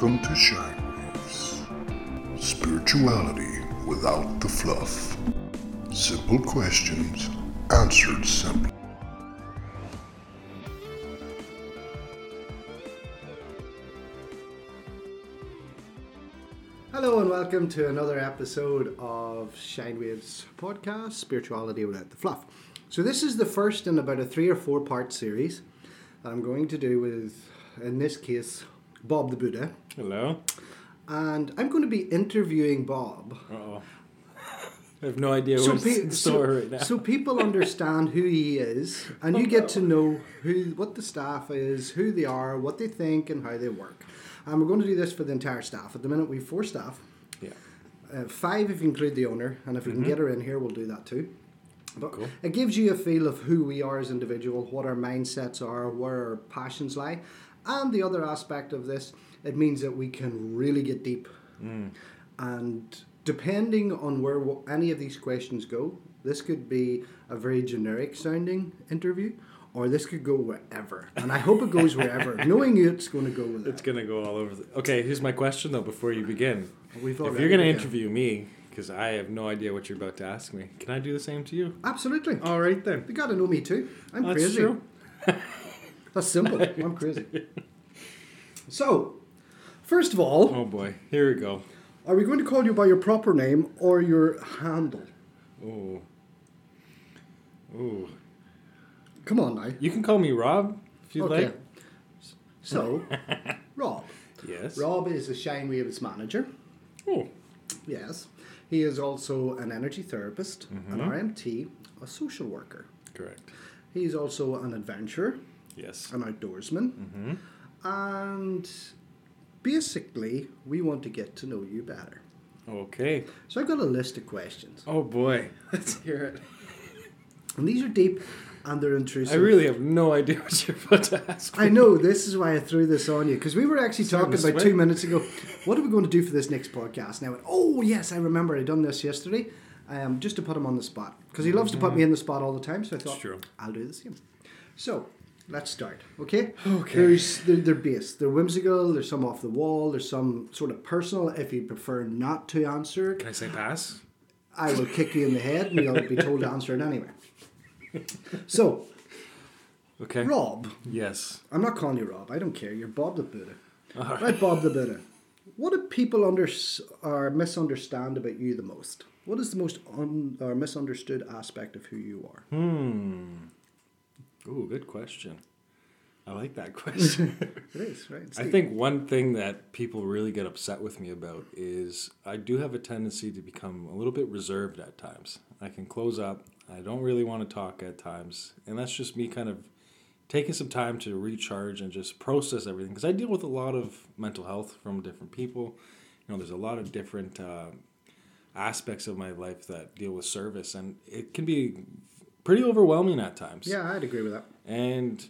Welcome to Shine Waves. Spirituality without the fluff. Simple questions answered simply. Hello and welcome to another episode of Shine Waves podcast, Spirituality Without the Fluff. So this is the first in about a three or four part series that I'm going to do with, in this case, Bob the Buddha. Hello. And I'm going to be interviewing Bob. oh I have no idea So, what's pe- in so, store right now. so people understand who he is, and you get to know who, what the staff is, who they are, what they think, and how they work. And we're going to do this for the entire staff. At the minute, we have four staff. yeah. Uh, five if you include the owner, and if we can get her in here, we'll do that too. But Cool. it gives you a feel of who we are as individuals, what our mindsets are, where our passions lie, and the other aspect of this, it means that we can really get deep. Mm. And depending on where any of these questions go, this could be a very generic sounding interview, or this could go wherever. And I hope it goes wherever. Knowing you, it's going to go with It's gonna go all over. The... Okay, here's my question though. Before you begin, if you're gonna interview me, because I have no idea what you're about to ask me, can I do the same to you? Absolutely. All right then. You got to know me too. I'm That's crazy. true. That's simple. I'm crazy. So, first of all, Oh boy, here we go. are we going to call you by your proper name or your handle? Oh. Ooh. Come on now. You can call me Rob if you'd Okay. like. So, Rob. Yes. Rob is a Shine Waves manager. Oh. Yes. He is also an energy therapist, an Mm-hmm. RMT, a social worker. Correct. He's also an adventurer, Yes. an outdoorsman, Mm-hmm. and basically, we want to get to know you better. Okay. So, I've got a list of questions. Oh boy. Let's hear it. And these are deep and they're intrusive. I really have no idea what you're about to ask. I know this is why I threw this on you because we were actually talking about two minutes ago. What are we going to do for this next podcast? Now, oh yes, I remember I done this yesterday, um, just to put him on the spot because he loves to put me in the spot all the time. So I thought. I'll do the same. So let's start. Okay. Okay. There's they're, they're based. They're whimsical. There's some off the wall. There's some sort of personal. If you prefer not to answer, Can I say pass? I will kick you in the head and you'll be told to answer it anyway. So Okay. Rob. Yes. I'm not calling you Rob. I don't care. You're Bob the Buddha. Right, Bob the Buddha. What do people under or misunderstand about you the most? What is the most un, or misunderstood aspect of who you are? Hmm. Ooh, good question. I like that question. It is right. I think one thing that people really get upset with me about is I do have a tendency to become a little bit reserved at times. I can close up. I don't really want to talk at times, and that's just me kind of taking some time to recharge and just process everything because I deal with a lot of mental health from different people. You know, there's a lot of different uh, aspects of my life that deal with service, and it can be pretty overwhelming at times. yeah, I'd agree with that. And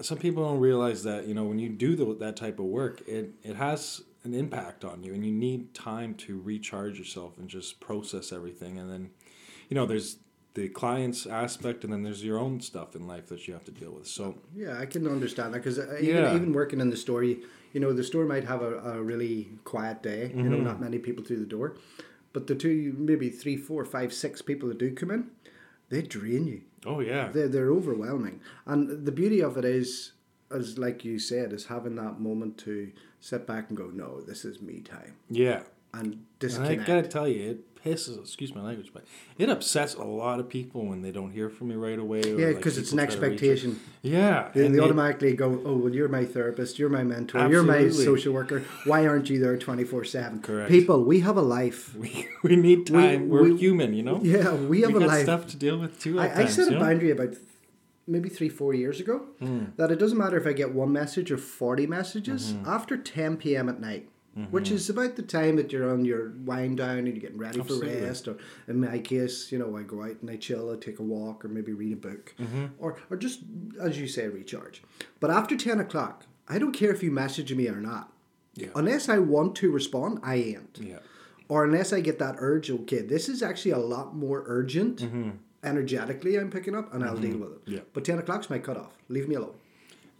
some people don't realize that you know when you do the, that type of work, it it has an impact on you, and you need time to recharge yourself and just process everything. And then, you know, there's the client's aspect, and then there's your own stuff in life that you have to deal with. So Yeah, I can understand that because even, Yeah. even working in the store, you, you know, the store might have a, a really quiet day. You know, Mm-hmm. not many people through the door, but the two, maybe three, four, five, six people that do come in, they drain you. oh yeah, They're, they're overwhelming. And the beauty of it is, as like you said, is having that moment to sit back and go, no, this is me time. yeah. And And I gotta tell you, it pisses. Excuse my language, but it upsets a lot of people when they don't hear from me right away. or, yeah, like, because it's an people try to reach out. expectation. Yeah, They, and they it- automatically go, oh, well, you're my therapist, you're my mentor, you're my social worker. Why aren't you there 24 7? Correct. People, we have a life. we, we need time. We, are we- human, you know. Yeah, we have we a got life. stuff to deal with too. I, I times, set a know? boundary about maybe three, four years ago Hmm. that it doesn't matter if I get one message or 40 messages Mm-hmm. after 10 p.m. at night, which is about the time that you're on your wind down and you're getting ready Absolutely. for rest. Or in my case, you know, I go out and I chill, I take a walk or maybe read a book Mm-hmm. or, or just, as you say, recharge. But after 10 o'clock, I don't care if you message me or not. Yeah. Unless I want to respond, I ain't Yeah. or unless I get that urge, okay, this is actually a lot more urgent energetically, I'm picking up, and I'll deal with it. Mm-hmm. Yeah. But 10 o'clock's my cutoff. Leave me alone.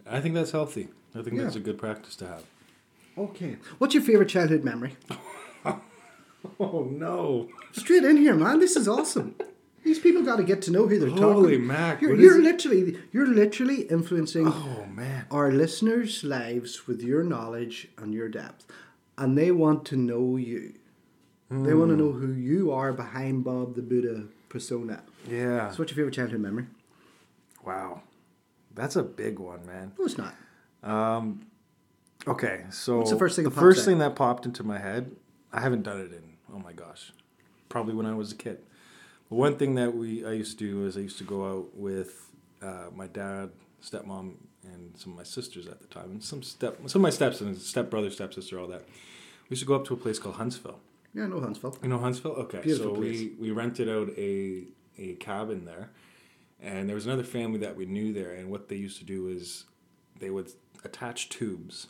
I think that's healthy. I think that's a good practice to have. Okay. What's your favorite childhood memory? Oh no! Straight in here, man. This is awesome. These people got to get to know who they're Holy talking. mac, You're, you're literally you're literally influencing Oh man! our listeners' lives with your knowledge and your depth, and they want to know you. They want to Hmm. know who you are behind Bob the Buddha persona. Yeah. So, what's your favorite childhood memory? Wow, that's a big one, man. No, it's not. Okay, so What's the first thing the that pops first out? thing that popped into my head? I haven't done it in oh my gosh, probably when I was a kid. But one thing that we I used to do is I used to go out with uh, my dad, stepmom, and some of my sisters at the time, and some step some of my steps and stepbrother, stepsister, all that. We used to go up to a place called Huntsville. Yeah, no, Huntsville. You know Huntsville? Okay. Beautiful so place. we we rented out a a cabin there, and there was another family that we knew there, and what they used to do is they would attach tubes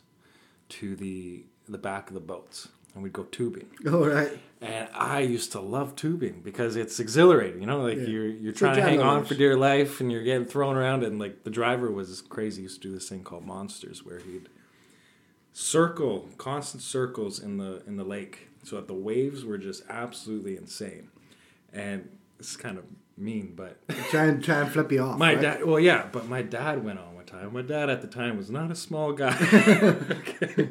to the the back of the boats, and we'd go tubing. All right. And I used to love tubing because it's exhilarating. You know, like Yeah. you're you're It's trying to hang on for dear life, and you're getting thrown around. And like the driver was crazy. He used to do this thing called monsters, where he'd circle constant circles in the in the lake, so that the waves were just absolutely insane. And it's kind of mean, but Try and try and flip you off. my right? dad. Well, yeah, but my dad went on time. My dad at the time was not a small guy. Okay.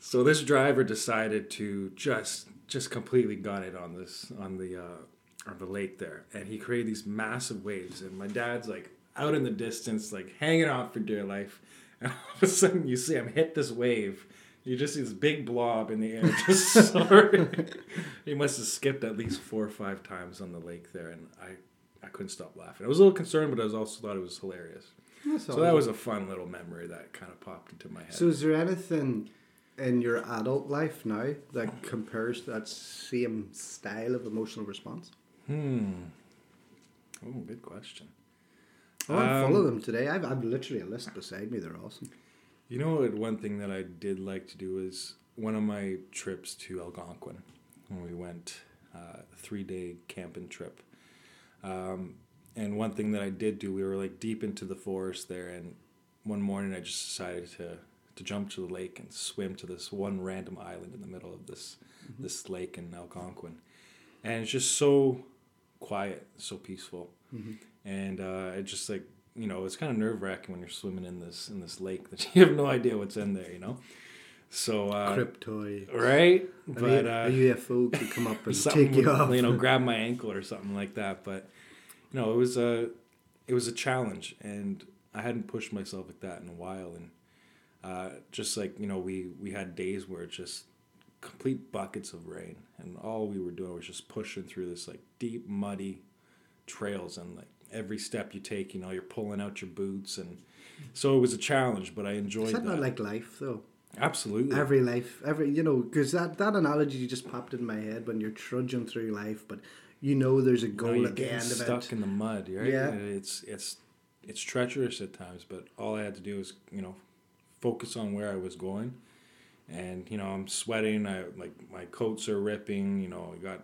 So this driver decided to just just completely gun it on this on the uh, on the lake there, and he created these massive waves. And my dad's like out in the distance, like hanging on for dear life. And all of a sudden, you see him hit this wave. You just see this big blob in the air, just soaring. he must have skipped at least four or five times on the lake there, and I, I couldn't stop laughing. I was a little concerned, but I was also thought it was hilarious. That's So that was a fun little memory that kind of popped into my head. So, is there anything in your adult life now that compares to that same style of emotional response? Hmm. Oh, good question. I want to Um, follow them today. I've, I've literally a list beside me. They're awesome. You know what? One thing that I did like to do is one of my trips to Algonquin when we went uh, three day camping trip. Um, and one thing that I did do, we were like deep into the forest there, and one morning I just decided to to jump to the lake and swim to this one random island in the middle of this this lake in Algonquin, and it's just so quiet, so peaceful, and uh, it just like you know it's kind of nerve wracking when you're swimming in this in this lake that you have no idea what's in there, you know. So uh, Cryptoid. right, but uh, a UFO could come up and take you off. you know, grab my ankle or something like that. But know, it was a it was a challenge, and I hadn't pushed myself like that in a while. And uh, just like you know, we we had days where it just complete buckets of rain, and all we were doing was just pushing through this like deep muddy trails, and like every step you take, you know, you're pulling out your boots, and so it was a challenge. But I enjoyed Is that that. not like life though? Absolutely. Every life, every you know, because that that analogy just popped in my head when you're trudging through life, but you know there's a goal you're at the end of stuck it. in the mud, right? Yeah. It's it's it's treacherous at times, but all I had to do was you know focus on where I was going, and you know I'm sweating. I like my coats are ripping. You know I got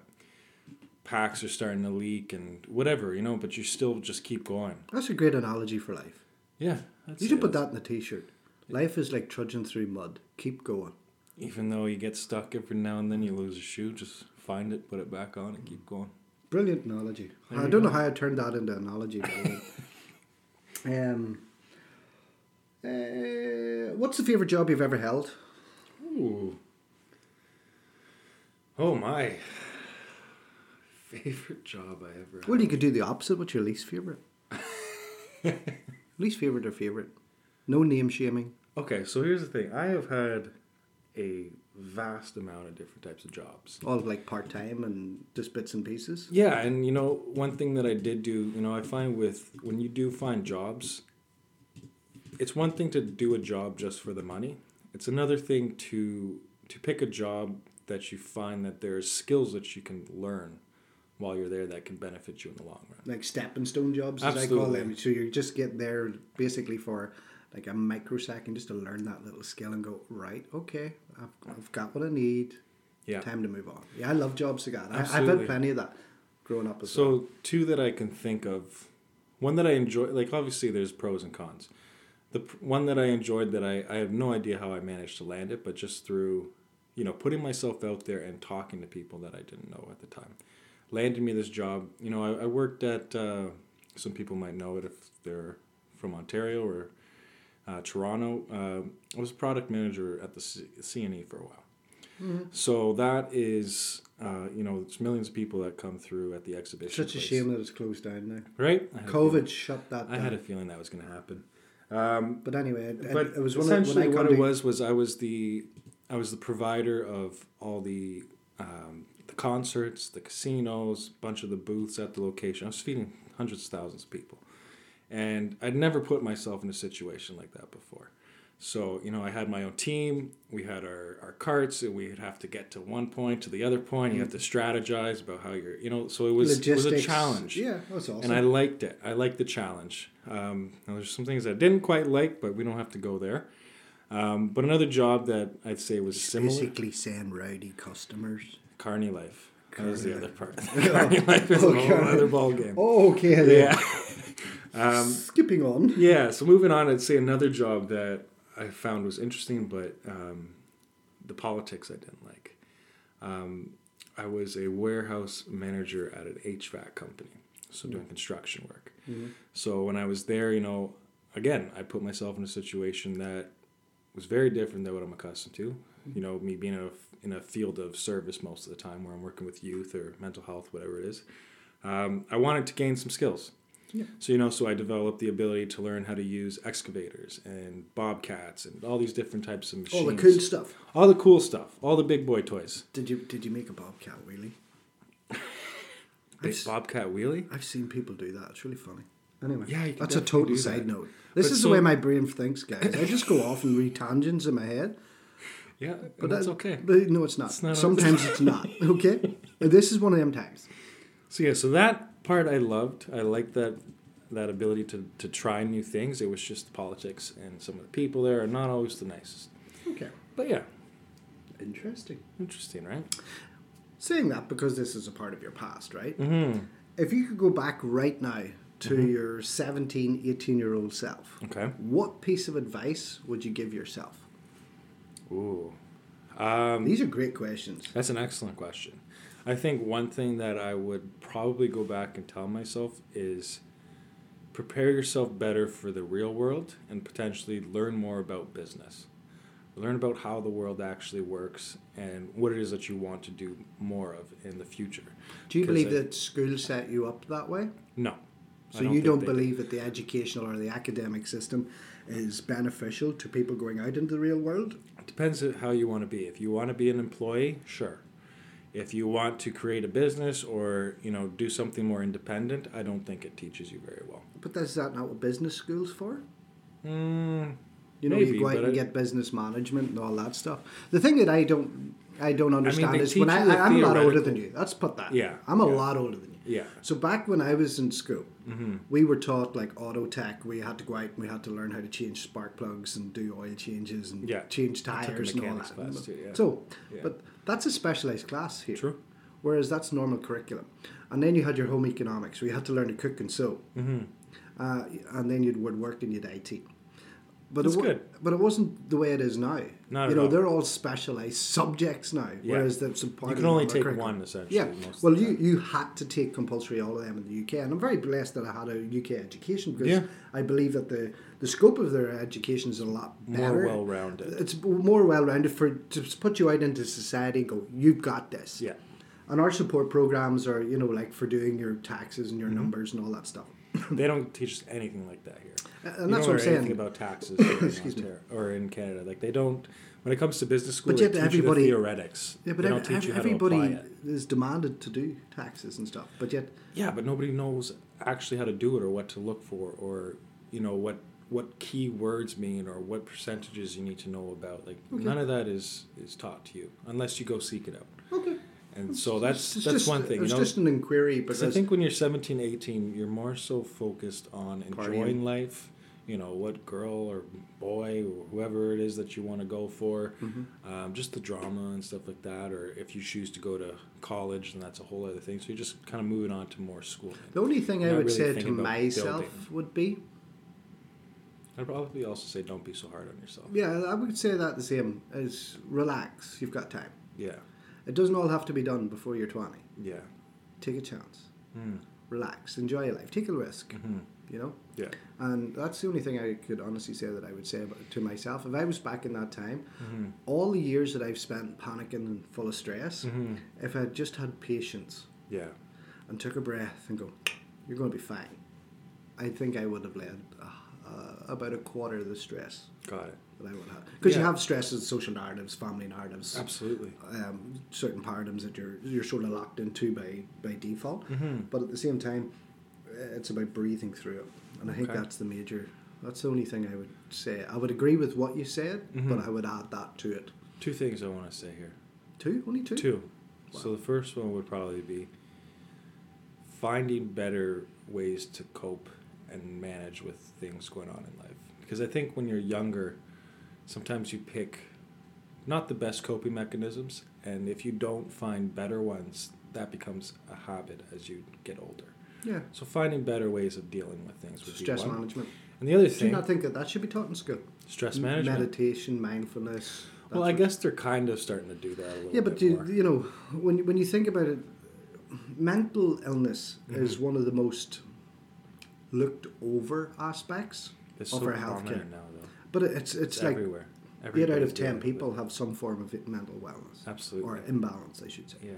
packs are starting to leak and whatever you know, but you still just keep going. That's a great analogy for life. Yeah, that's You should it. put that in the t-shirt. Life is like trudging through mud. Keep going. Even though you get stuck every now and then, you lose a shoe. Just find it, put it back on, and keep going. Brilliant analogy. There I don't know how I turned that into an analogy. The way. um, uh, what's the favorite job you've ever held? Ooh. Oh my. Favorite job I ever had. Well, you could do the opposite. What's your least favorite? least favorite or favorite? No name shaming. Okay, so here's the thing. I have had a vast amount of different types of jobs. All like part time and just bits and pieces. Yeah, and you know, one thing that I did do, you know, I find with when you do find jobs, it's one thing to do a job just for the money. It's another thing to to pick a job that you find that there's skills that you can learn while you're there that can benefit you in the long run. Like stepping stone jobs, as I call them. So you just get there basically for like a microsecond just to learn that little skill and go, right, okay, I've, I've got what I need. Yeah. Time to move on. Yeah, I love jobs like that. I, I've had plenty of that growing up as well. So two that I can think of, one that I enjoy, like obviously there's pros and cons. the pr- one that I enjoyed that I, I have no idea how I managed to land it, but just through, you know, putting myself out there and talking to people that I didn't know at the time, landed me this job. You know, I, I worked at, uh, some people might know it if they're from Ontario or uh, Toronto. Uh, I was a product manager at the C- CNE for a while. So that is, uh, you know, it's millions of people that come through at the exhibition. Such a shame that it's closed down now. right? I had a COVID shut that down. I had a feeling that was going to happen. Um, but anyway, it, but it was one of essentially when I what it to- was was I was the I was the provider of all the um, the concerts, the casinos, bunch of the booths at the location. I was feeding hundreds of thousands of people, and I'd never put myself in a situation like that before. So you know, I had my own team. We had our, our carts, and we'd have to get to one point to the other point. You have to strategize about how you're, you know. So it was it was a challenge Yeah, that's awesome. and I liked it. I liked the challenge. Um, now there's some things I didn't quite like, but we don't have to go there. Um, but another job that I'd say was similar, basically Sam rowdy customers. Carney Life. That was the other part. Carney Life is a whole other ball game. Oh, okay. Yeah. Um, Skipping on. yeah. So moving on, I'd say another job that I found was interesting, but um, the politics I didn't like. Um, I was a warehouse manager at an HVAC company, so doing construction work. So when I was there, you know, again, I put myself in a situation that was very different than what I'm accustomed to. You know, me being in a, in a field of service most of the time, where I'm working with youth or mental health, whatever it is. Um, I wanted to gain some skills. Yeah. So you know, so I developed the ability to learn how to use excavators and bobcats and all these different types of machines. All the cool stuff. all the cool stuff, all the big boy toys. Did you did you make a bobcat wheelie? Big bobcat wheelie. I've seen people do that. It's really funny. Anyway, Yeah, that's a total side that. note. This But is so- the way my brain thinks, guys. I just go off and read tangents in my head. Yeah, But but that's that- okay. But no, it's not. It's not- Sometimes it's not. Okay, this is one of them times. So yeah, so that part I loved. I liked that that ability to, to try new things. It was just the politics and some of the people there are not always the nicest. Okay, But yeah, interesting. interesting, right? Saying that because this is a part of your past, right? Mm-hmm. If you could go back right now to your 17, 18 year old self, Okay. what piece of advice would you give yourself? Ooh. Um, These are great questions. That's an excellent question. I think one thing that I would probably go back and tell myself is prepare yourself better for the real world and potentially learn more about business. Learn about how the world actually works and what it is that you want to do more of in the future. Do you believe I- that school set you up that way? No. So you don't believe that the educational or the academic system is beneficial to people going out into the real world? It depends on how you want to be. If you want to be an employee, sure. If you want to create a business or you know do something more independent, I don't think it teaches you very well. But is that not what business school's for? Mm, You know, Maybe, you go out and I- get business management and all that stuff. The thing that I don't, I don't understand they is when I, I, I'm a lot older than you. Let's put that. Yeah, I'm a yeah. lot older than you. yeah. So back when I was in school, Mm-hmm. we were taught like auto tech. We had to go out and we had to learn how to change spark plugs and do oil changes and Yeah. change I tires and all that. class too, yeah. So, but that's a specialized class here. True. Whereas that's normal curriculum. And then you had your home economics where you had to learn to cook and sew. Mm-hmm. Uh, and then you'd would work and you'd IT. But That's it, good. But it wasn't the way it is now. Not you know, all. they're all specialized subjects now. Yeah. Whereas that's a part You can the only take one essentially. Yeah. Most Well, you, you had to take compulsory all of them in the UK, and I'm very blessed that I had a UK education because Yeah. I believe that the, the scope of their education is a lot more better. well rounded. It's more well rounded for to put you out into society and go, you've got this. Yeah. And our support programs are, you know, like for doing your taxes and your Mm-hmm. numbers and all that stuff. They don't teach us anything like that here. Uh, and You that's don't what I'm saying. about taxes in Excuse me. Or in Canada. Like they don't. When it comes to business school, But they yet everybody- you the theoretics. Yeah, but ev- don't teach ev- you how everybody to apply it. is demanded to do taxes and stuff. But yet, Yeah, but nobody knows actually how to do it or what to look for or you know what what key words mean or what percentages you need to know about. Like Okay. none of that is is taught to you unless you go seek it out. okay. And so that's It's that's just, one thing. You It's know, just an inquiry Because I think when you're 17, 18, you're more so focused on enjoying Partying. life. You know, what girl or boy or whoever it is that you want to go for. Mm-hmm. Um, just the drama and stuff like that. Or if you choose to go to college, then that's a whole other thing. So you're just kind of moving on to more school the only thing I would really say to myself building. would be I'd probably also say don't be so hard on yourself. Yeah, I would say that the same as relax. You've got time. Yeah. It doesn't all have to be done before you're 20. Yeah. Take a chance. Mm. Relax. Enjoy your life. Take a risk. hmm You know? Yeah. And that's the only thing I could honestly say that I would say about, to myself. If I was back in that time, hmm all the years that I've spent panicking and full of stress, hmm if I had just had patience Yeah. and took a breath and go, you're going to be fine, I think I would have led uh, uh, about a quarter of the stress Got it. that I would have. Because you have stresses, social narratives, family narratives, Absolutely. um, certain paradigms that you're you're sort of locked into by by default. hmm But at the same time, it's about breathing through it, and I think Okay. that's the major. That's the only thing I would say. I would agree with what you said, Mhm. but I would add that to it. Two things I want to say here. Two, only two. Two. Wow. So the first one would probably be finding better ways to cope and manage with things going on in life. Because I think when you're younger, sometimes you pick not the best coping mechanisms, and if you don't find better ones, that becomes a habit as you get older. Yeah. So finding better ways of dealing with things would Stress management. And the other thing. Do you not think that that should be taught in school? stress management. meditation, mindfulness. well, I guess they're kind of starting to do that a little Yeah, but you, you know, when when you think about it, mental illness Mm-hmm. is one of the most looked over aspects It's of so our healthcare. now, though. But it's it's, It's like everywhere. eight out of ten dealing with it. people have some form of mental wellness Absolutely. or imbalance, I should say. Yeah.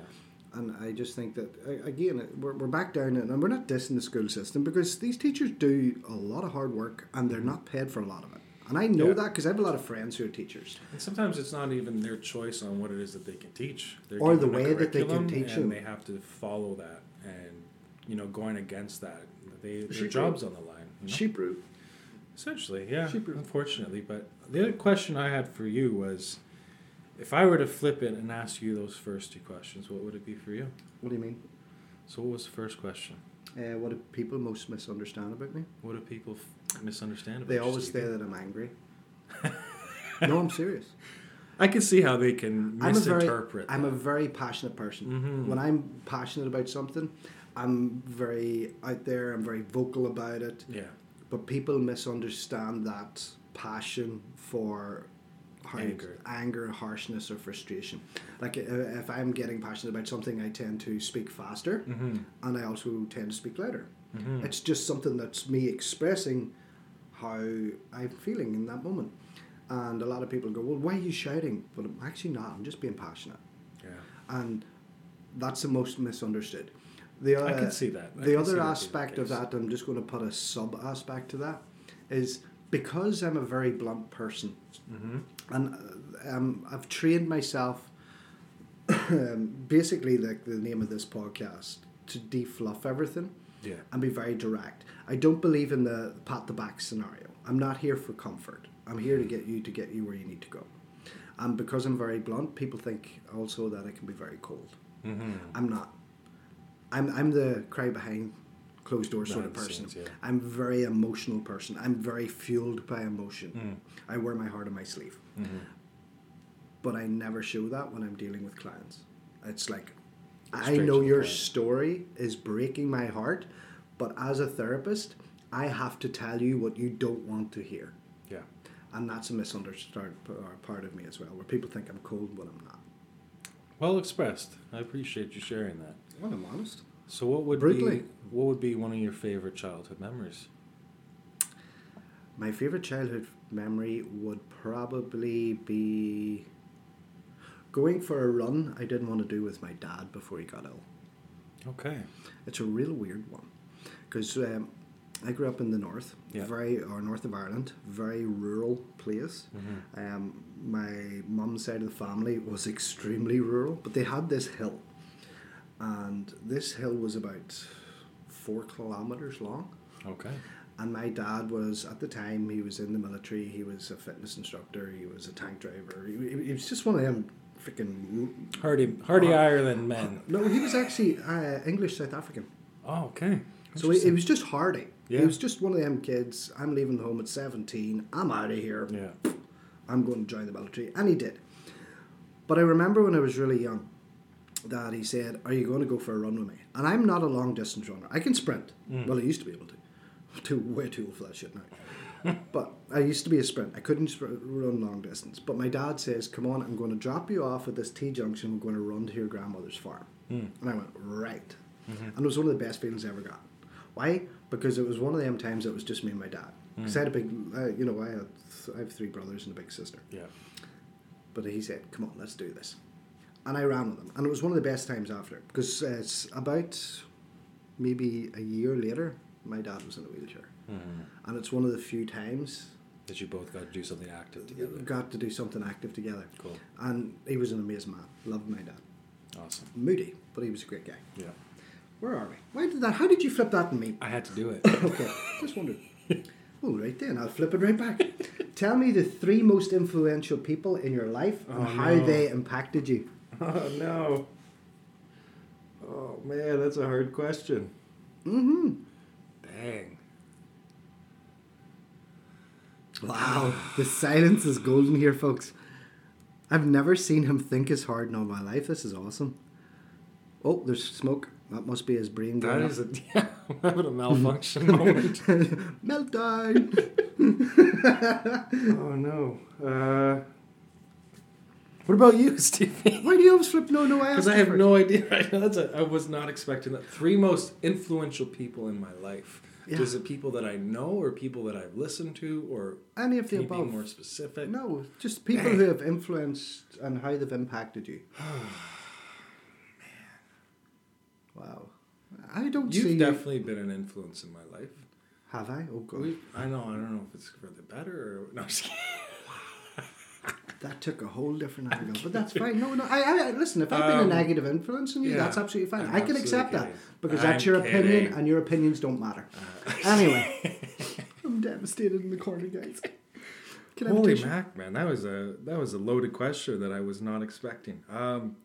And I just think that again, we're, we're back down, and we're not dissing the school system because these teachers do a lot of hard work, and they're not paid for a lot of it. And I know. Yeah. that because I have a lot of friends who are teachers. And sometimes it's not even their choice on what it is that they can teach. They're Or the way that they can curriculum teach and them. they have to follow that. And you know, going against that, they their Sheep jobs on the line. you know? Sheep root. Essentially, yeah. Sheep root. Unfortunately, but the other question I had for you was, if I were to flip it and ask you those first two questions, what would it be for you? What do you mean? So, what was the first question? Uh, what do people most misunderstand about me? What do people f- misunderstand about me? They always say that I'm angry. no, I'm serious. I can see how they can I'm a very, misinterpret. I'm a very passionate person. Mhm. When I'm passionate about something, I'm very out there. I'm very vocal about it. yeah. But people misunderstand that passion for how- Anger. anger, harshness, or frustration. Like if I'm getting passionate about something, I tend to speak faster, Mm-hmm. and I also tend to speak louder. Mm-hmm. It's just something that's me expressing how I'm feeling in that moment. And a lot of people go, "Well, why are you shouting?" But I'm actually not. I'm just being passionate, yeah. and that's the most misunderstood. The I can see that. I the other aspect of that, I'm just going to put a sub aspect to that, is because I'm a very blunt person, Mm-hmm. And uh, um, I've trained myself. um, basically, like the name of this podcast, to defluff everything Yeah. and be very direct. I don't believe in the pat the back scenario. I'm not here for comfort. I'm here to get you to get you where you need to go. And because I'm very blunt, people think also that I can be very cold. Mm-hmm. I'm not. I'm I'm the cry behind closed door sort of person. scenes, yeah. I'm a very emotional person. I'm very fueled by emotion. Mm. I wear my heart on my sleeve. Mm-hmm. But I never show that when I'm dealing with clients. It's like I know your point. story is breaking my heart, but as a therapist, I have to tell you what you don't want to hear. Yeah. And that's a misunderstood part of me as well, where people think I'm cold when I'm not. Well expressed. I appreciate you sharing that. Well, I'm honest. So, what would Brutally. be what would be one of your favorite childhood memories? My favorite childhood memory would probably be going for a run I didn't want to do with my dad before he got ill. Okay. It's a real weird one because um, I grew up in the north, Yeah. very or north of Ireland, very rural place. Mm-hmm. Um, my mum's side of the family was extremely rural, but they had this hill, and this hill was about four kilometers long. Okay. And my dad was at the time he was in the military. He was a fitness instructor. He was a tank driver. He, he- was just one of them freaking. Hardy Hardy Uh, Ireland men. No, he was actually uh, English South African. Oh, okay. So he, he was just hardy. Yeah. He was just one of them kids. I'm leaving home at 17. I'm out of here. Yeah. I'm going to join the military. And he did. But I remember when I was really young that he said, Are you going to go for a run with me? And I'm not a long distance runner. I can sprint. Mm. Well, I used to be able to. Too way too old for that shit now. but I used to be a sprint. I couldn't run long distance. But my dad says, "Come on, I'm going to drop you off at this T junction. We're going to run to your grandmother's farm." And I went right, and it was one of the best feelings I ever got. Why? Because it was one of them times that was just me and my dad. Because I had a big, uh, you know, I had th- I have three brothers and a big sister. Yeah. But he said, "Come on, let's do this," and I ran with him, and it was one of the best times after. Because uh, it's about maybe a year later, my dad was in a wheelchair, and it's one of the few times That you both got to do something active together. got to do something active together. Cool. And he was an amazing man. Loved my dad. Awesome. Moody, but he was a great guy. Yeah. Where are we? Why did that? How did you flip that on me? I had to do it. Okay, just wondered. All right then, I'll flip it right back. Tell me the three most influential people in your life and Oh, how no. they impacted you. Oh no. Oh man, that's a hard question. Mm-hmm. Dang. Wow, the silence is golden here, folks. I've never seen him think as hard in all my life. This is awesome. Oh, there's smoke. That must be his brain That is a yeah, I'm having a malfunction moment. meltdown. oh no. Uh, what about you, Stevie? Why do you always flip? No, no, I Because I have no idea. Right now. That's a, I was not expecting that. Three most influential people in my life. Yeah. Is it people that I know, or people that I've listened to, or Any of the above? be more specific? No, just people who have influenced and how they've impacted you. Man. wow. I don't You've you. definitely been an influence in my life. Have I? Oh, God. We, I know. I don't know if it's for the better or no. I'm just kidding. That took a whole different angle, but that's fine. No, no. I, I listen. If I've been a Um, negative influence on you, yeah, that's absolutely fine. I'm I can accept that because I'm that's your opinion, kidding. Uh, and your opinions don't matter. anyway, I'm devastated in the corner, guys. Can I have a Holy mac, man! That was a that was a loaded question that I was not expecting. Um,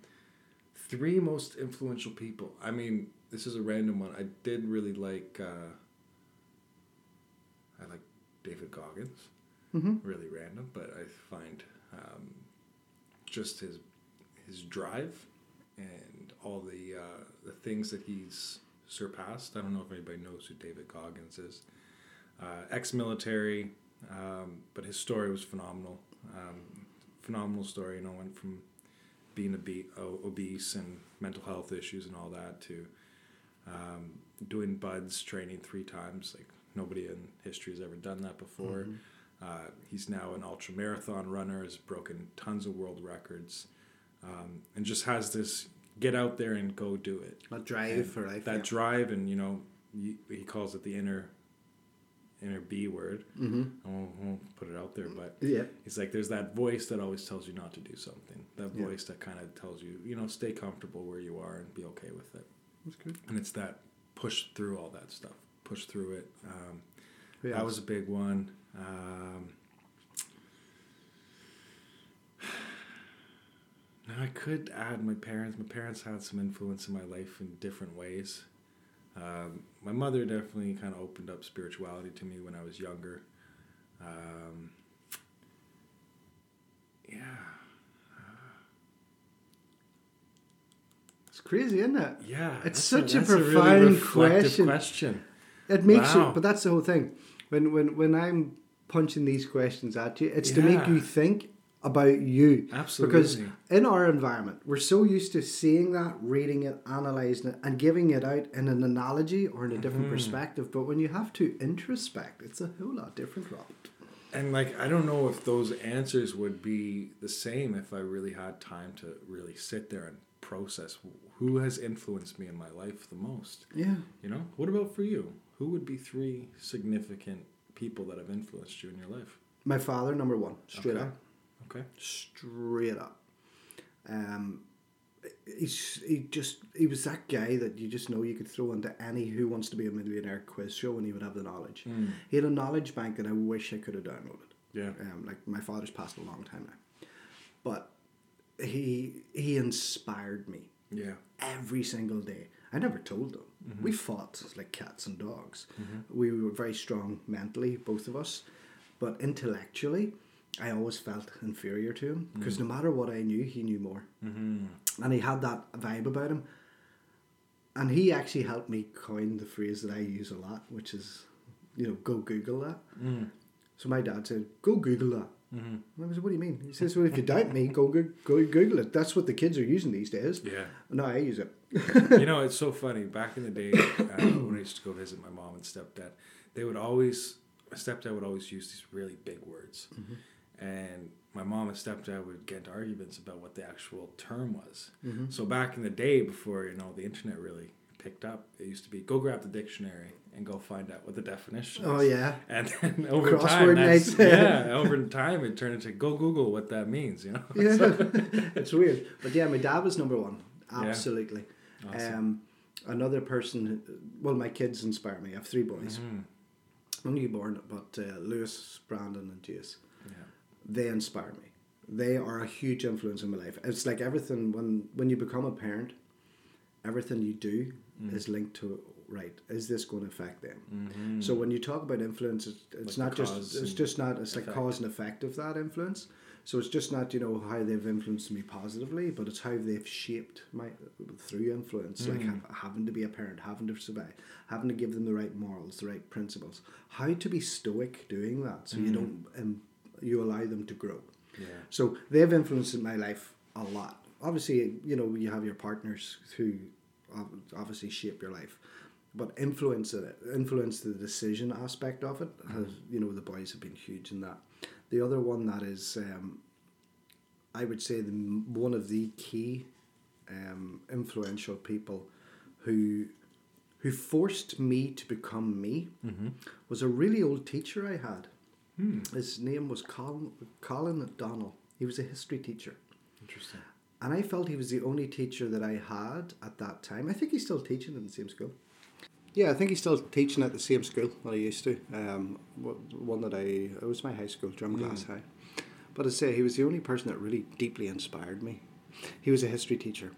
three most influential people. I mean, this is a random one. I did really like. Uh, I like David Goggins. Mhm. Really random, but I find um, just his his drive and all the uh, the things that he's surpassed. I don't know if anybody knows who David Goggins is. Uh, ex-military, um, but his story was phenomenal. Um, phenomenal story. You know, went from being obe- obese and mental health issues and all that to um, doing BUD/S training three times. Like nobody in history has ever done that before. Uh, he's now an ultra marathon runner. Has broken tons of world records, um, and just has this get out there and go do it A drive and for life. that yeah. drive and you know he, he calls it the inner inner b word Mhm. I, won't, I won't put it out there but Yeah. it's like there's that voice that always tells you not to do something that Yeah. voice that kind of tells you you know stay comfortable where you are and be okay with it That's good. and it's that push through all that stuff push through it um, Who that was a big one um, now I could add my parents. My parents had some influence in my life in different ways. Um, my mother definitely kind of opened up spirituality to me when I was younger. Um, yeah, It's crazy, isn't it? yeah. It's such a really profound reflective question. question. It makes Wow. you, but that's the whole thing. When when when I'm punching these questions at you, it's to make you think about you. Absolutely. Because in our environment, we're so used to seeing that, reading it, analyzing it, and giving it out in an analogy or in a different Mm-hmm. perspective. But when you have to introspect, it's a whole lot different, Robert. And like I don't know if those answers would be the same if I really had time to really sit there and process who has influenced me in my life the most. Yeah. You know? What about for you? Who would be three significant people that have influenced you in your life? My father, number one, straight Okay. up. Okay. straight up. Um, he's he just he was that guy that you just know you could throw into any Who Wants to Be a Millionaire quiz show and he would have the knowledge. He had a knowledge bank that I wish I could have downloaded. Yeah. Um, like my father's passed a long time now, but he he inspired me Yeah. every single day. I never told them. We fought like cats and dogs. We were very strong mentally, both of us, but intellectually, I always felt inferior to him because no matter what I knew, he knew more, Mm-hmm. and he had that vibe about him. And he actually helped me coin the phrase that I use a lot, which is, you know, go Google that. Mm. So my dad said, "Go Google that." Mm-hmm. I was like, "What do you mean?" He says, "Well, if you doubt me, go go go Google it. That's what the kids are using these days." Yeah. No, I use it. You know, it's so funny. Back in the day, uh, when I used to go visit my mom and stepdad, they would always, my stepdad would always use these really big words. And my mom and stepdad would get into arguments about what the actual term was. So back in the day, before, you know, the internet really picked up, it used to be go grab the dictionary and go find out what the definition Oh is. yeah. And then over Crossword time, that's, yeah, over time it turned into go Google what that means, you know? yeah, it's weird. But yeah, my dad was number one. Yeah. Awesome. Um, another person, well, my kids inspire me. I have three boys. Mm-hmm. I'm newborn, but uh, Lewis, Brandon, and Jace, Yeah. they inspire me. They are a huge influence in my life. It's like everything when when you become a parent, everything you do Mm. is linked to right. Is this going to affect them? Mm-hmm. So when you talk about influence, it's, it's Like not just it's just not it's like cause and effect of that influence. So it's just not you know how they've influenced me positively, but it's how they've shaped my through influence, like Mm. ha- having to be a parent, having to survive, having to give them the right morals, the right principles, how to be stoic doing that, so Mm. you don't um, you allow them to grow. Yeah. So they've influenced my life a lot. Obviously, you know, you have your partners who obviously shape your life, but influence it, influence the decision aspect of it. Has, you know, the boys have been huge in that. The other one that is, um, I would say, the one of the key um, influential people who who forced me to become me was a really old teacher I had. His name was Colin, Colin Donnell. He was a history teacher. Interesting. And I felt he was the only teacher that I had at that time. I think he's still teaching in the same school. Yeah, I think he's still teaching at the same school that I used to. Um, one that I, it was my high school, Drumglass hmm. High. But I say, he was the only person that really deeply inspired me. He was a history teacher.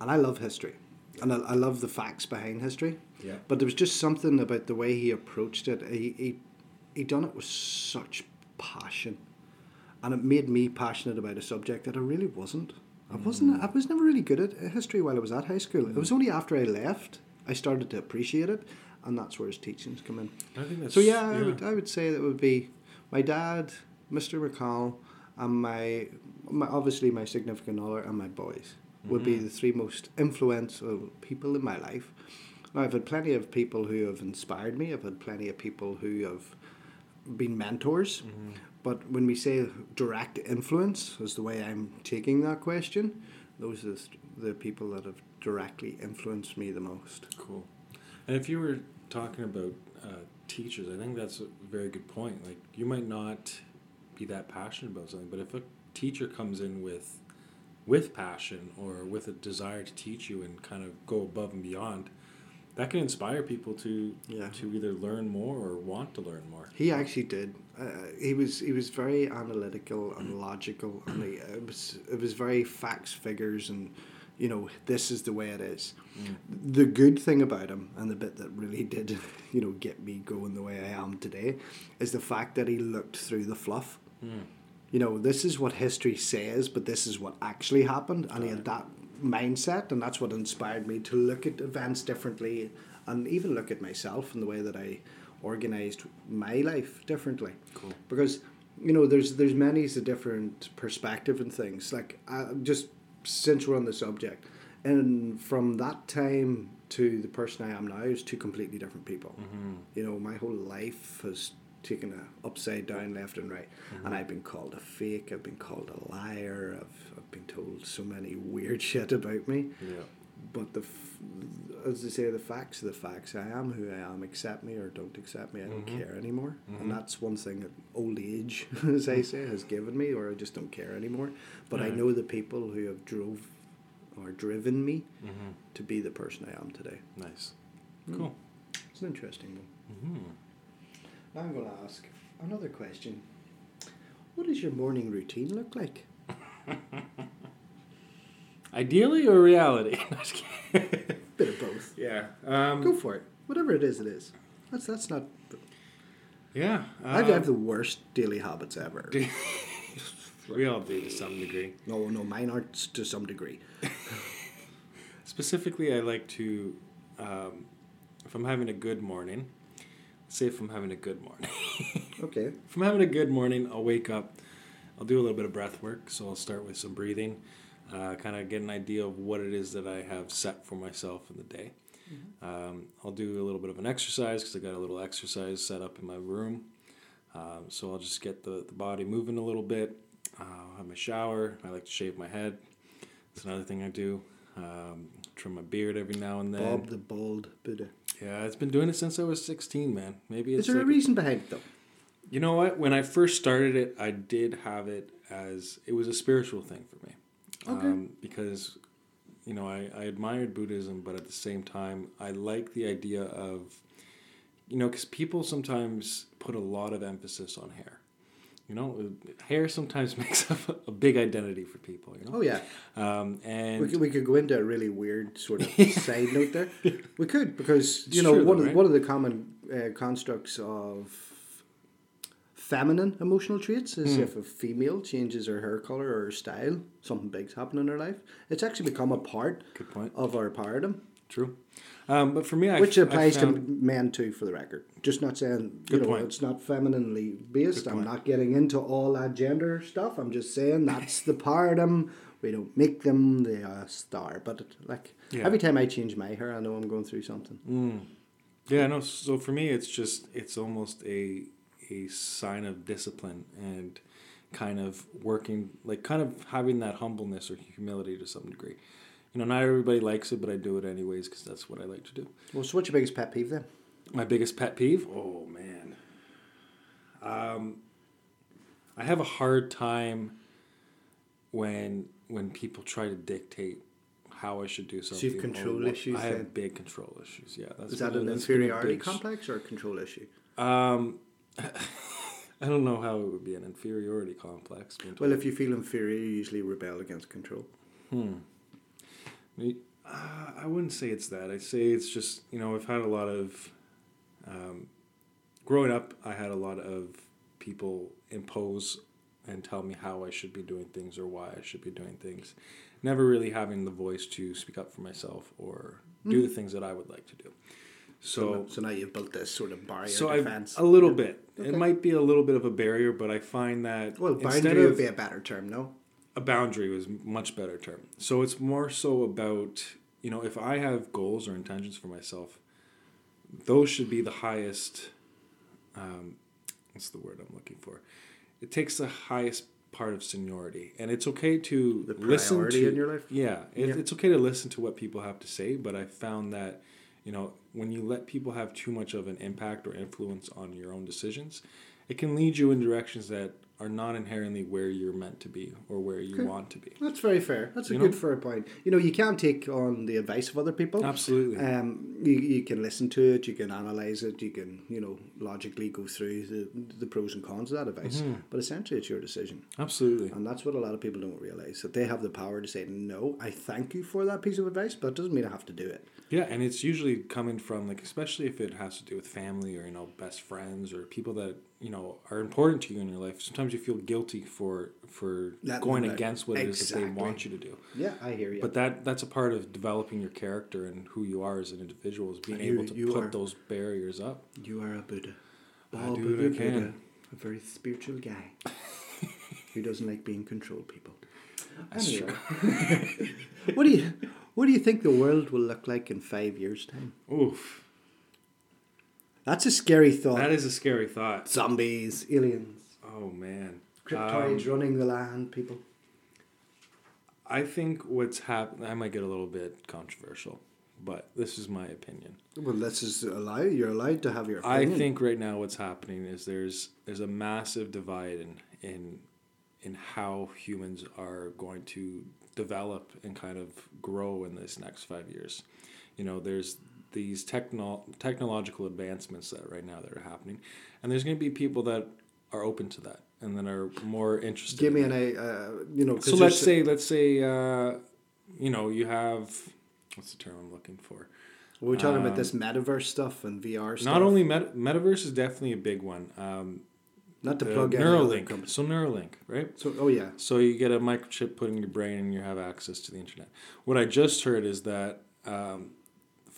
And I love history. And I, I love the facts behind history. Yeah. But there was just something about the way he approached it. He, he, he done it with such passion and it made me passionate about a subject that I really wasn't. I wasn't. Hmm. I was never really good at history while I was at high school. It was hmm. only after I left I started to appreciate it, and that's where his teachings come in. I think that's So yeah, I would I would say that would be my dad, Mr. McCall, and my, my obviously my significant other and my boys would be mm-hmm. the three most influential people in my life. Now I've had plenty of people who have inspired me. I've had plenty of people who have been mentors. Mm-hmm. But when we say direct influence, is the way I'm taking that question, those are the people that have directly influenced me the most. Cool. And if you were talking about uh, teachers, I think that's a very good point. Like, you might not be that passionate about something, but if a teacher comes in with with passion or with a desire to teach you and kind of go above and beyond, that can inspire people to Yeah. to either learn more or want to learn more. He actually did. Uh, he was he was very analytical and logical, and he, it was it was very facts, figures, and you know this is the way it is. The good thing about him, and the bit that really did, you know, get me going the way I am today, is the fact that he looked through the fluff. You know, this is what history says, but this is what actually happened, and he had that mindset, and that's what inspired me to look at events differently, and even look at myself and the way that I organized my life differently. Cool. Because you know, there's there's many a different perspective and things. Like uh, just since we're on the subject, and from that time to the person I am now is two completely different people. Mm-hmm. You know, my whole life has taken a upside down left and right, and mm-hmm. I've been called a fake. I've been called a liar. I've, I've been told so many weird shit about me. Yeah. But the, as they say, the facts are the facts. I am who I am. Accept me or don't accept me. I don't mm-hmm. care anymore. And mm-hmm. that's one thing that old age, as I say, has given me, or I just don't care anymore. But I know the people who have drove or driven me mm-hmm. to be the person I am today. Nice. Hmm. Cool. It's an interesting one. hmm Now I'm going to ask another question. What does your morning routine look like? Ideally or reality? Bit of both. yeah. Um, Go for it. Whatever it is, it is. That's that's not. Yeah. I um, have the worst daily habits ever. we all do to some degree. No, no, mine aren't to some degree. Specifically, I like to, um, if I'm having a good morning, say if I'm having a good morning. Okay. if I'm having a good morning, I'll wake up. I'll do a little bit of breath work. So I'll start with some breathing, uh, kind of get an idea of what it is that I have set for myself in the day. Um, I'll do a little bit of an exercise because I got a little exercise set up in my room. Um, so I'll just get the, the body moving a little bit. Uh, I'll have my shower. I like to shave my head. That's another thing I do. Um, trim my beard every now and then. Bob the Bald Buddha. Yeah, it's been doing it since I was 16, man. Maybe it's Is there like a reason behind it though? you know what? When I first started it, I did have it as it was a spiritual thing for me. Okay. Um, because, you know, I, I admired Buddhism, but at the same time, I like the idea of, you know, because people sometimes put a lot of emphasis on hair. You know, hair sometimes makes up a big identity for people. You know. Oh yeah. Um, and We could, we could go into a really weird sort of side note there. We could because you It's know true one though, of right? one of the common uh, constructs of feminine emotional traits is Hmm. if a female changes her hair color or her style, something big's happened in her life. It's actually become a part of our paradigm, True. Um, but for me, I which I applies to men too, for the record. Just not saying you know point. it's not femininely based. Good I'm point. not getting into all that gender stuff. I'm just saying that's the paradigm. We don't make them; they are star. But it, like Yeah. every time I change my hair, I know I'm going through something. Yeah, no. So for me, it's just it's almost a a sign of discipline and kind of working, like kind of having that humbleness or humility to some degree. You know, not everybody likes it, but I do it anyways because that's what I like to do. Well, so what's your biggest pet peeve then? My biggest pet peeve? Oh man, um, I have a hard time when when people try to dictate how I should do something. you've control what- issues I have then? big control issues. Yeah, that's Is that an that's been a inferiority complex or a control issue? Um, I don't know how it would be an inferiority complex. Well, if you feel inferior, you usually rebel against control. Me- uh, I wouldn't say it's that. I'd say it's just you know I've had a lot of, um, growing up. I had a lot of people impose and tell me how I should be doing things or why I should be doing things. Never really having the voice to speak up for myself or do the things that I would like to do. So so now you've built this sort of barrier so defense. a little bit. Okay. It might be a little bit of a barrier, but I find that well, boundary would be a better term, no? a boundary was a much better term. So it's more so about, you know, if I have goals or intentions for myself, those should be the highest um, what's the word I'm looking for? It takes the highest part of seniority. And it's okay to The listen to in your life? Yeah, it, Yeah. it's okay to listen to what people have to say, but I found that, you know, when you let people have too much of an impact or influence on your own decisions, it can lead you in directions that are not inherently where you're meant to be or where you Okay. want to be. That's very fair. That's a You good know? fair point. You know, you can't take on the advice of other people. Absolutely. Um, you, you can listen to it, you can analyze it, you can, you know, logically go through the, the pros and cons of that advice. Mm-hmm. But essentially, it's your decision. Absolutely. And that's what a lot of people don't realize that they have the power to say, no, I thank you for that piece of advice, but it doesn't mean I have to do it. Yeah, and it's usually coming from like especially if it has to do with family or you know best friends or people that you know are important to you in your life. Sometimes you feel guilty for for That- going that- against what it is that they want you to do. Yeah, I hear you. But that that's a part of developing your character and who you are as an individual is being you- able to put are- those barriers up. you are a Buddha. I Oh, do Buddha, I Buddha, a very spiritual guy who doesn't like being controlled people. That's Anyway. what do you what do you think the world will look like in five years' time? Oof, That's a scary thought. that is a scary thought. Zombies, aliens, Oh man, cryptoids Um, running the land, people. I think what's happened. I might get a little bit controversial, but this is my opinion. Well, this is allowed. You're allowed to have your I think right now what's happening is there's there's a massive divide in in in how humans are going to develop and kind of grow in this next five years. You know, there's these techno- technological advancements that right now that are happening, and there's going to be people that are open to that and that are more interested. Give me in an that. uh, you know. So let's say let's say uh, you know you have what's the term I'm looking for. we're talking about um, this metaverse stuff and VR stuff. Not only meta- metaverse is definitely a big one. Um, not to plug Neuralink. So Neuralink, right? So oh yeah, So you get a microchip put in your brain and you have access to the internet. What I just heard is that um,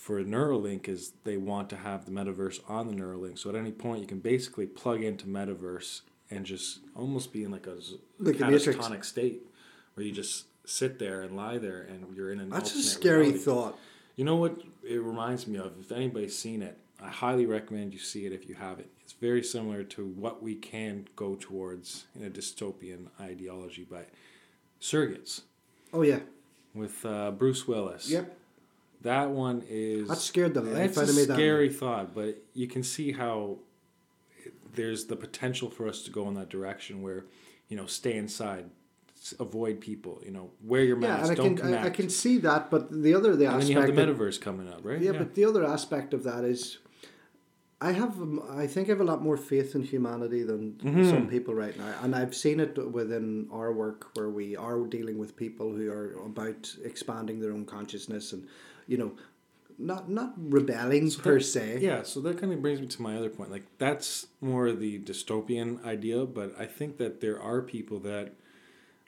for a Neuralink is they want to have the metaverse on the Neuralink. So at any point, you can basically plug into metaverse and just almost be in like a Like catatonic state where you just sit there and lie there and you're in an That's a scary reality. thought. You know what it reminds me of? If anybody's seen it, I highly recommend you see it if you haven't. It's very similar to what we can go towards in a dystopian ideology by surrogates Oh yeah. with uh, Bruce Willis. Yep. That one is. That scared the life out a of me. that scary thought, but you can see how there's the potential for us to go in that direction where, you know, stay inside, avoid people, you know, wear your Yeah, mask, and I don't can I, I can see that, but the other the and then you aspect have the of- metaverse coming up, right? Yeah, but the other aspect of that is, I have, um, I think I have a lot more faith in humanity than Mm-hmm. some people right now, and I've seen it within our work where we are dealing with people who are about expanding their own consciousness and, you know, not not rebelling per that- se. Yeah, so that kind of brings me to my other point. Like that's more the dystopian idea, but I think that there are people that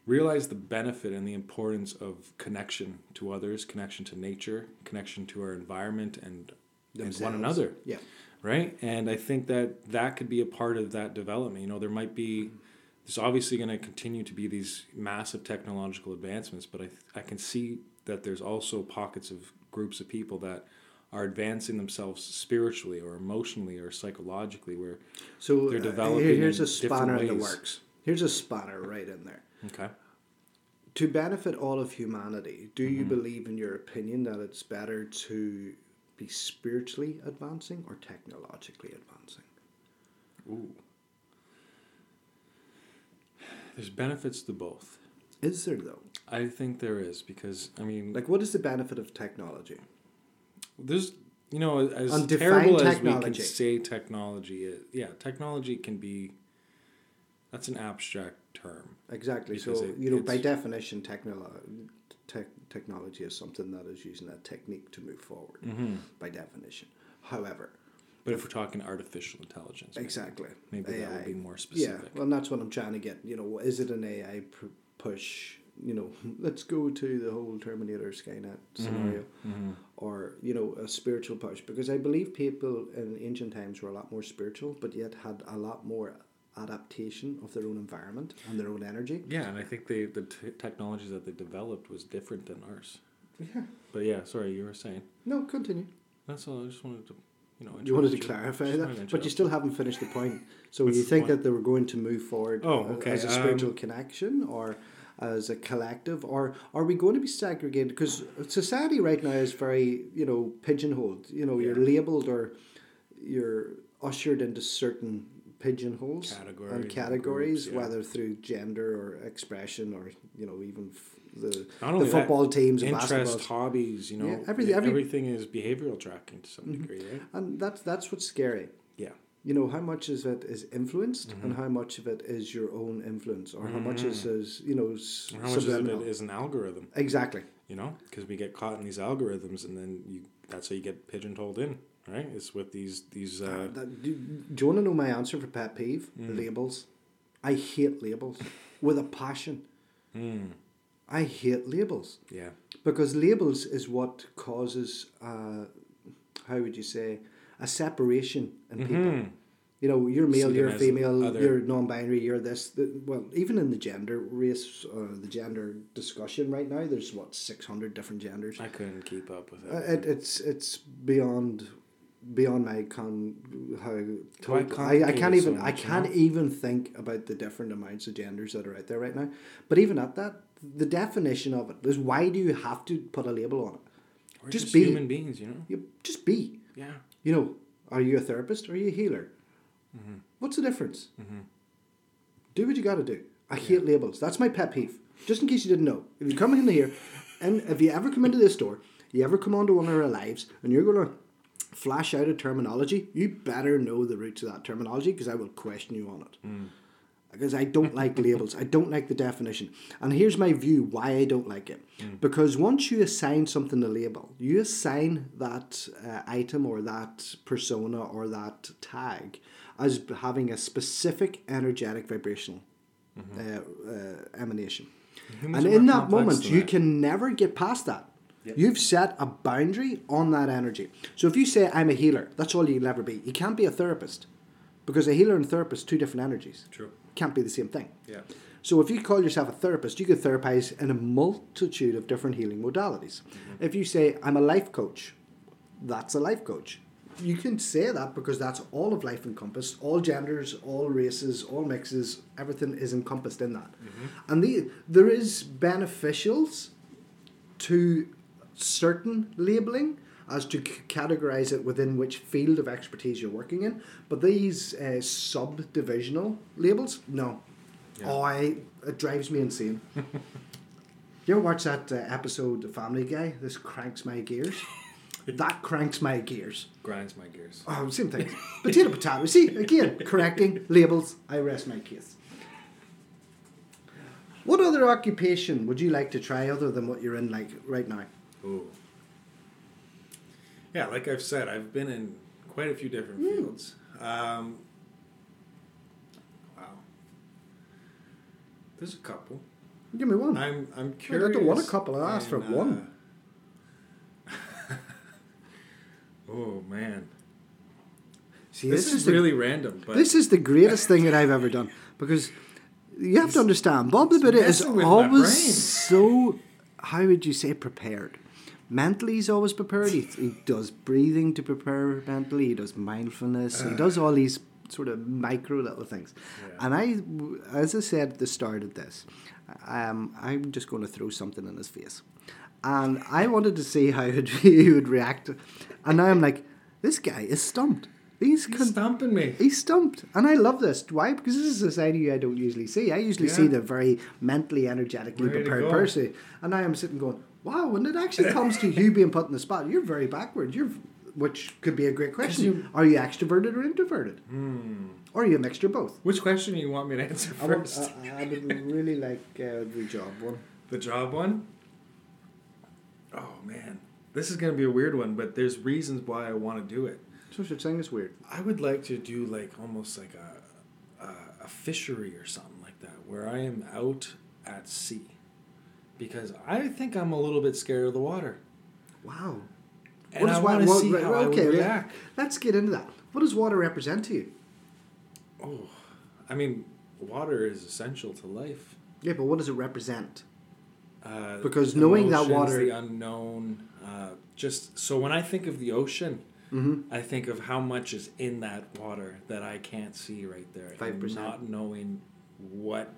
realize the benefit and the importance of connection to others, connection to nature, connection to our environment and, and one another. Yeah. Right? And I think that that could be a part of that development. You know, there might be there's obviously going to continue to be these massive technological advancements, but I, I can see that there's also pockets of groups of people that are advancing themselves spiritually or emotionally or psychologically where So They're uh, developing here- here's a spanner in the works. Here's a spanner right in there. okay to benefit all of humanity, do you Mm-hmm. believe, in your opinion, that it's better to be spiritually advancing or technologically advancing? Ooh. There's benefits to both. Is there though? I think there is because I mean Like, what is the benefit of technology? there's you know as And define terrible as we can technology. say technology is yeah technology can be that's an abstract term Exactly. So, it- you know, by it's- definition, technolo- tech technology is something that is using a technique to move forward. Mm-hmm. By definition, however, but if we're talking artificial intelligence maybe- exactly, maybe that would be more specific. Yeah, well, that's what I'm trying to get. You know, is it an AI pr- push? You know, let's go to the whole Terminator Skynet scenario, Mm-hmm. or you know, a spiritual push. Because I believe people in ancient times were a lot more spiritual, but yet had a lot more adaptation of their own environment and their own energy. yeah and i think they the t- technologies that they developed was different than ours Yeah. but yeah sorry you were saying No, continue. that's all i just wanted to you know You wanted to clarify that, but you still haven't finished the point. So What's you think that they were going to move forward Oh, uh, okay, as a um, spiritual connection or as a collective, or are we going to be segregated? Because society right now is very, you know, pigeonholed. You know, you're labeled or you're ushered into certain pigeonholes Categories and and categories, groups, yeah. whether through gender or expression or you know even f- the the only that, football teams and interest, hobbies, you know, Yeah, everything- every- everything is behavioral tracking to some Mm-hmm. degree, right? And that's that's what's scary. Yeah. you know how much of it is influenced Mm-hmm. and how much of it is your own influence or how much is, is you know s- how much subliminal. of it is an algorithm, exactly you know? Because we get caught in these algorithms, and then you that's how you get pigeonholed in, right? It's with these these. Uh, That- do, do you want to know my answer for pet peeve Mm. labels i hate labels with a passion mm, i hate labels yeah. because labels is what causes uh, how would you say a separation in people Mhm. you know, you're male, See you're female, other. you're non-binary, you're this. The, well, even in the gender race, uh, the gender discussion right now, there's what six hundred different genders. I couldn't keep up with it. Uh, it, it's it's beyond beyond my con how Why I, I can't it so even I can't even think about the different amounts of genders that are out there right now. But even at that, the definition of it is why do you have to put a label on it? We're just just, be. human beings, you know. You just be. Yeah. You know, are you a therapist or are you a healer? Mm-hmm. What's the difference? Do what you got to do. I hate labels. That's my pet peeve. Just in case you didn't know, if you come in here, and if you ever come into this store, you ever come onto one of our lives, and you're going to flash out a terminology, you better know the roots of that terminology because I will question you on it. Because I don't like labels. I don't like the definition. And here's my view why I don't like it. Because once you assign something a label, you assign that uh, item or that persona or that tag as having a specific energetic vibrational uh, uh, emanation. Humans And in that moment, you that. can never get past that. Yep. You've set a boundary on that energy. So if you say I'm a healer, that's all you'll ever be. You can't be a therapist because a healer and therapist two different energies. True. Can't be the same thing. Yeah. So if you call yourself a therapist, you could therapize in a multitude of different healing modalities. Mm-hmm. If you say I'm a life coach, that's a life coach. You can say that because that's all of life encompassed, all genders, all races, all mixes, everything is encompassed in that. Mm-hmm. And the, there is beneficials to certain labeling as to c- categorize it within which field of expertise you're working in. But these uh, subdivisional labels, no. Yeah. Oh, I, it drives me insane. you ever watch that uh, episode of Family Guy? This cranks my gears. that cranks my gears. Grinds my gears. Oh, same thing. potato, potato. See, again, correcting labels. I rest my case. What other occupation would you like to try other than what you're in like right now? Ooh. Yeah, like I've said, I've been in quite a few different Hmm. fields. Um, wow. There's a couple. Give me one. I'm I'm I don't want a couple, I asked for in, one. uh, oh man, See, this, is, the, really random, but this is the greatest thing that I've ever done because you have to understand Bob the Buddha is messing with my always so how would you say prepared. Mentally, he's always prepared. He, he does breathing to prepare mentally. He does mindfulness. he does all these sort of micro little things. Yeah. And I, as I said at the start of this, um, I'm just going to throw something in his face. And I wanted to see how he would react. And now I'm like, this guy is stumped. He's, He's con- stomping me. He's stumped. And I love this. Why? Because this is a side of you I don't usually see. I usually see the very mentally, energetically Ready prepared person. And now I'm sitting going, wow, when it actually comes to you being put in the spot, you're very backward. You're, which could be a great question. are you extroverted or introverted? Hmm. Or are you a mixture of both? Which question do you want me to answer I, first? I, I would really like uh, the job one. The job one? Oh man. This is gonna be a weird one, but there's reasons why I want to do it. So you're saying it's weird. I would like to do like almost like a, a a fishery or something like that, where I am out at sea, because I think I'm a little bit scared of the water, Wow. and I does want to see right, how I okay, would let- react. Let's get into that. What does water represent to you? Oh, I mean, water is essential to life. Yeah, but what does it represent? Uh, Because knowing that emotions, water- the unknown, uh, just so when I think of the ocean, Mm-hmm. I think of how much is in that water that I can't see right there. and 5%. Not knowing what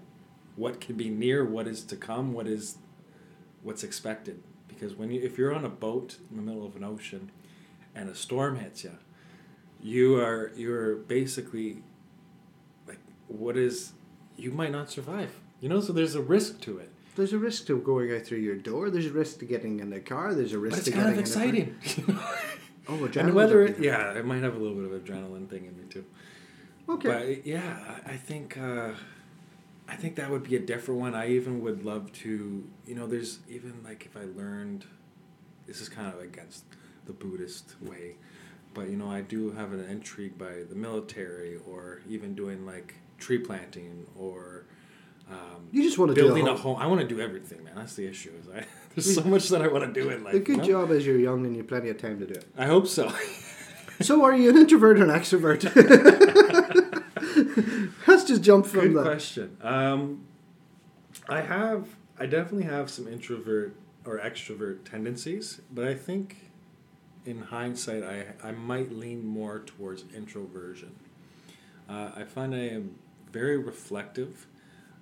what can be near, what is to come, what is what's expected. Because when you if you're on a boat in the middle of an ocean and a storm hits you, you are you're basically like what is you might not survive. You know, so there's a risk to it. There's a risk to going out through your door. There's a risk to getting in the car. There's a risk But it's to kind of getting in exciting. the Oh, and adrenaline. whether it, yeah, it might have a little bit of adrenaline thing in me too. Okay. But yeah, I I think uh, I think that would be a different one. I even would love to, you know, there's even like if I learned, this is kind of against the Buddhist way, but you know, I do have an intrigue by the military or even doing like tree planting or. Um, You just wanna do a building a home. I want to do everything, man. That's the issue. Is I there's so much that I want to do in life. the good you know? job is you're young and you've plenty of time to do it. I hope so. So, are you an introvert or an extrovert? Just jump from Good the. question. Um, I have, I definitely have some introvert or extrovert tendencies, but I think, in hindsight, I I might lean more towards introversion. Uh, I find I am very reflective.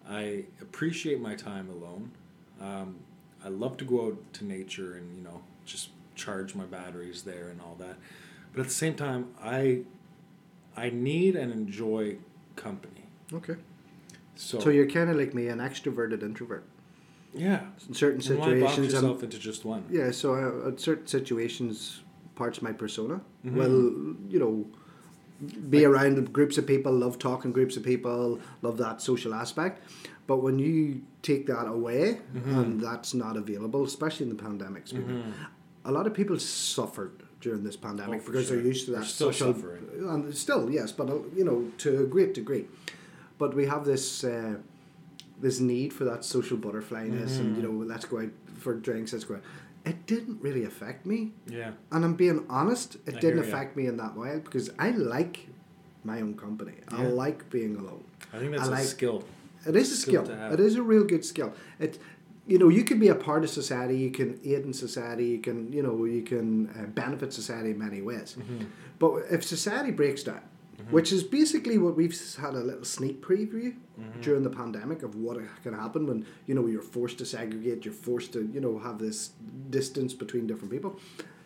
I appreciate my time alone. Um, I love to go out to nature and you know just charge my batteries there and all that. But at the same time, I I need and enjoy company. Okay. So, So, you're kind of like me, an extroverted introvert. yeah. In certain And why box situations, I'm, into just one? Yeah, so uh, at certain situations, parts of my persona Mhm. will, you know, be around groups of people, love talking groups of people, love that social aspect. But when you take that away Mm-hmm. and that's not available, especially in the pandemic, speaking, a lot of people suffered during this pandemic Oh, because sure. they're used to that They're still social, suffering. and still yes, but uh, you know to a great degree. But we have this uh, this need for that social butterflyness and you know let's go out for drinks let's go out it didn't really affect me Yeah. and i'm being honest it I didn't affect me in that way because i like my own company Yeah. i like being alone I think that's I a like- skill. it is a Skill skill. It is a real good skill. It, you know, you can be a part of society. You can aid in society. You can, you know, you can uh, benefit society in many ways. Mm-hmm. But if society breaks down, which is basically what we've had a little sneak preview Mm-hmm. during the pandemic of what can happen when you know you're forced to segregate. You're forced to, you know, have this distance between different people.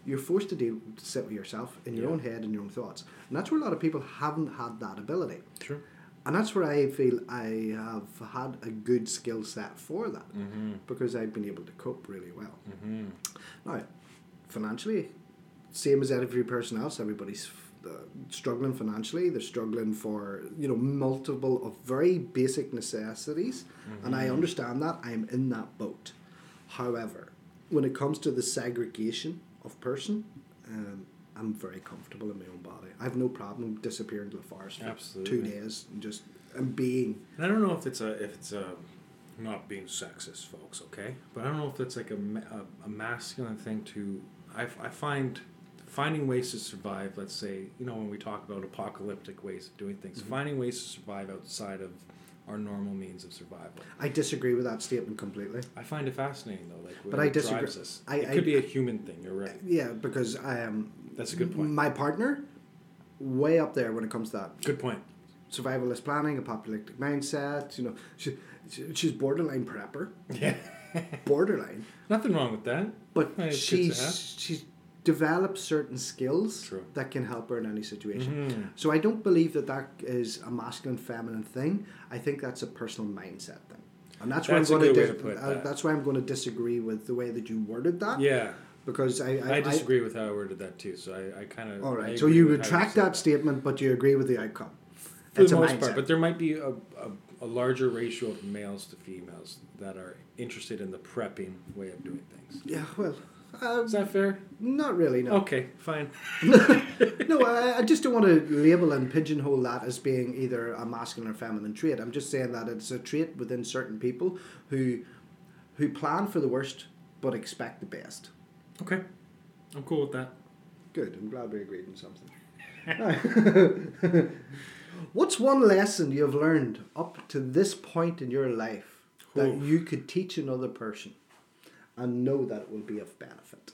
You're forced to deal to sit with yourself in your Yeah. own head and your own thoughts, and that's where a lot of people haven't had that ability. True. And that's where I feel I have had a good skill set for that Mm-hmm. because I've been able to cope really well. Mm-hmm. Now, financially, same as every person else, everybody's struggling financially. They're struggling for you know multiple of very basic necessities, and I understand that. I'm in that boat. However, when it comes to the segregation of person, um, I'm very comfortable in my own body. I have no problem disappearing to the forest for two days and just and being. And I don't know if it's a if it's a not being sexist, folks. Okay, but I don't know if that's like a a, a masculine thing to. I, I find finding ways to survive. Let's say you know when we talk about apocalyptic ways of doing things, mm-hmm. finding ways to survive outside of our normal means of survival. I disagree with that statement completely. I find it fascinating though, like But I disagree. I- it I- could be a human thing. You're right. Uh, yeah, because I am. That's a good point. My partner, way up there when it comes to that Good point. survivalist planning, apocalyptic mindset. You know, she, she she's borderline prepper, Yeah. borderline, Nothing wrong with that. but Hey, it's good to have. she's she's developed certain skills True. that can help her in any situation. Mhm. So I don't believe that that is a masculine feminine thing. I think that's a personal mindset thing. And that's, That's why I'm going to, put uh, that. that's why I'm going to disagree with the way that you worded that. Yeah. Because I I, I disagree with how I worded that too. So I, I kind of. All right. So you retract that statement, but you agree with the outcome. for It's the a most mindset. part, but there might be a, a, a larger ratio of males to females that are interested in the prepping way of doing things. Yeah. Well. Uh, Is that fair? not really. No. Okay, fine. no, I, I just don't want to label and pigeonhole that as being either a masculine or feminine trait. I'm just saying that it's a trait within certain people who who plan for the worst but expect the best. Okay, I'm cool with that. Good. I'm glad we agreed on something. What's one lesson you have learned up to this point in your life that Oof. you could teach another person and know that it will be of benefit?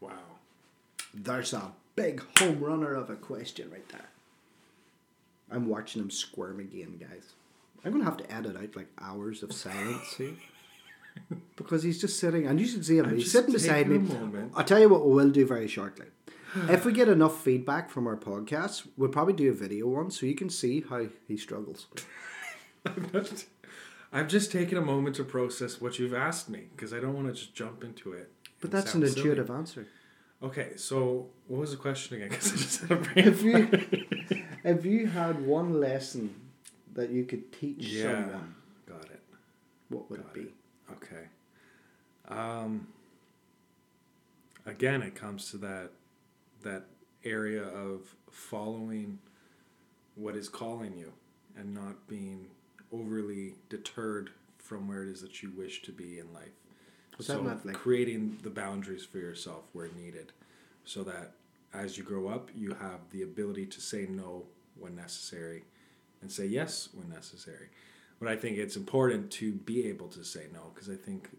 Wow. There's a big home runner of a question right there. I'm watching him squirm again, guys. I'm gonna have to edit out like hours of silence here. Because he's just sitting, and you should see him. I'm he's sitting beside me. I'll tell you what we will do very shortly. if we get enough feedback from our podcast, we'll probably do a video one so you can see how he struggles. I've just taken a moment to process what you've asked me because I don't want to just jump into it. But that's an sound silly. intuitive answer. Okay, so what was the question again? Because I just had a brain If you if you had one lesson that you could teach Yeah. someone, Got it. what would Got it be? Okay. Um, again, it comes to that that area of following what is calling you and not being overly deterred from where it is that you wish to be in life. Was so not like- creating the boundaries for yourself where needed, so that as you grow up, you have the ability to say no when necessary, and say yes when necessary. But I think it's important to be able to say no because I think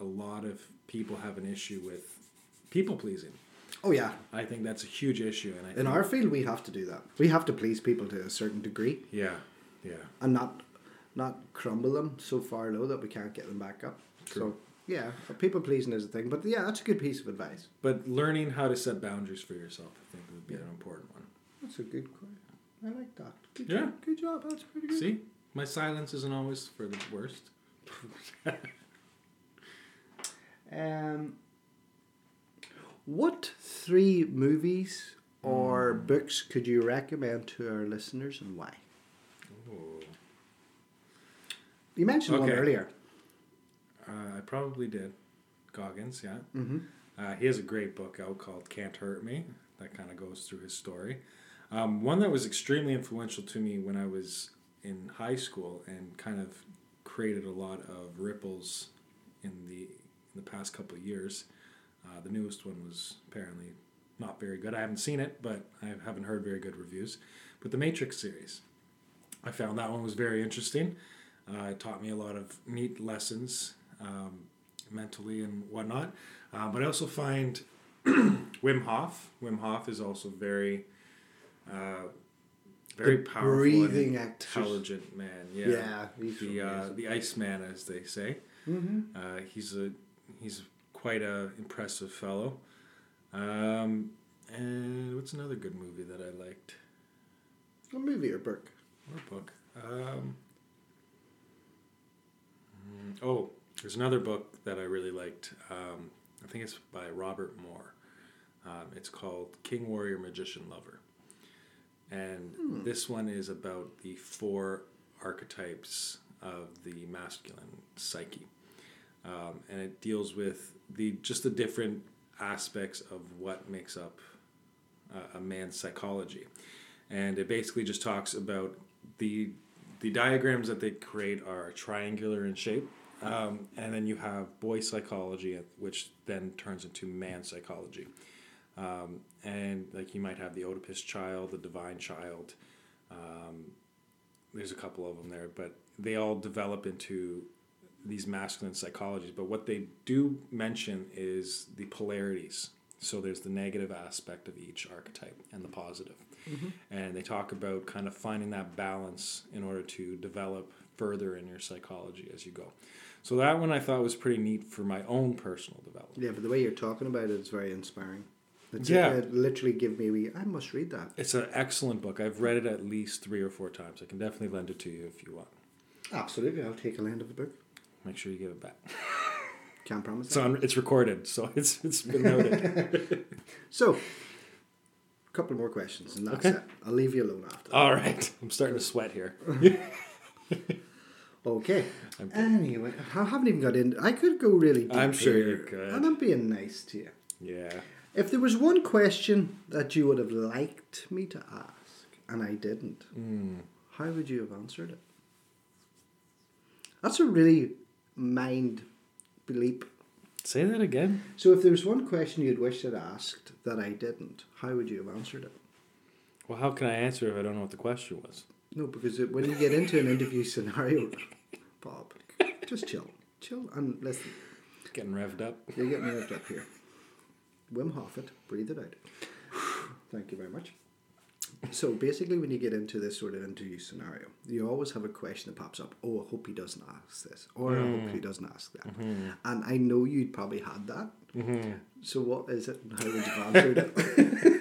a lot of people have an issue with people pleasing. Oh yeah, I think that's a huge issue, and I in our field we have to do that. We have to please people to a certain degree yeah, yeah, and not not crumble them so far low that we can't get them back up. So yeah, people pleasing is a thing. But yeah, that's a good piece of advice. but learning how to set boundaries for yourself, I think, would be an important one. That's a good question. I like that. Good Yeah. job. Good job. That's pretty good. See, my silence isn't always for the worst. Um, what three movies or Hmm. books could you recommend to our listeners and why? Ooh. You mentioned one earlier. Uh, I probably did. Goggins, yeah. Mm-hmm. Uh, he has a great book out called Can't Hurt Me that kind of goes through his story. Um, one that was extremely influential to me when I was in high school and kind of created a lot of ripples in the in the past couple of years. Uh, the newest one was apparently not very good. I haven't seen it, but I haven't heard very good reviews. But the Matrix series, I found that one was very interesting. Uh, it taught me a lot of neat lessons um, mentally and whatnot. Uh, but I also find Wim Hof. Wim Hof is also very, uh, very The powerful, breathing intelligent man. Yeah, Yeah, he's the uh, the Iceman, as they say. Mm-hmm. Uh, he's a he's quite a impressive fellow. Um, and what's another good movie that I liked A movie or book? or book? Um, mm, oh, there's another book that I really liked. Um, I think it's by Robert Moore. Um, it's called King Warrior Magician Lover, and this one is about the four archetypes of the masculine psyche um, and it deals with the just the different aspects of what makes up uh, a man's psychology, and it basically just talks about the the diagrams that they create are triangular in shape, um, and then you have boy psychology, which then turns into man psychology, um, and like you might have the Oedipus child, the divine child. Um, there's a couple of them there, but they all develop into these masculine psychologies. But what they do mention is the polarities. So there's the negative aspect of each archetype and the positive. Mm-hmm. And they talk about kind of finding that balance in order to develop further in your psychology as you go. So that one I thought was pretty neat for my own personal development. Yeah, but the way you're talking about it is very inspiring. It's Yeah. it uh, literally give me wee. I must read that. It's an excellent book. I've read it at least three or four times. I can definitely lend it to you if you want. Absolutely, I'll take a lend of the book. Make sure you give it back. Can't promise. It's on. It's recorded, so it's it's been noted. So, a couple more questions, and that's Okay. it. I'll leave you alone after. that. All right, I'm starting to sweat here. Okay. I'm- Anyway, I haven't even got in. I could go really deep I'm sure here, you could. And I'm being nice to you. Yeah. If there was one question that you would have liked me to ask, and I didn't, Hmm. how would you have answered it? That's a really mind bleep. Say that again. So, if there was one question you'd wish I'd asked that I didn't, how would you have answered it? Well, how can I answer if I don't know what the question was? No, because it, when you get into an interview scenario, Bob, just chill, chill, and listen. Getting revved up. You're getting revved up here. Wim Hof it, breathe it out. Thank you very much. So basically, when you get into this sort of interview scenario, you always have a question that pops up. Oh, I hope he doesn't ask this, or I hope he mm. doesn't ask that. Mm-hmm. And I know you'd probably had that. Mm-hmm. So what is it, and how would you have answered it?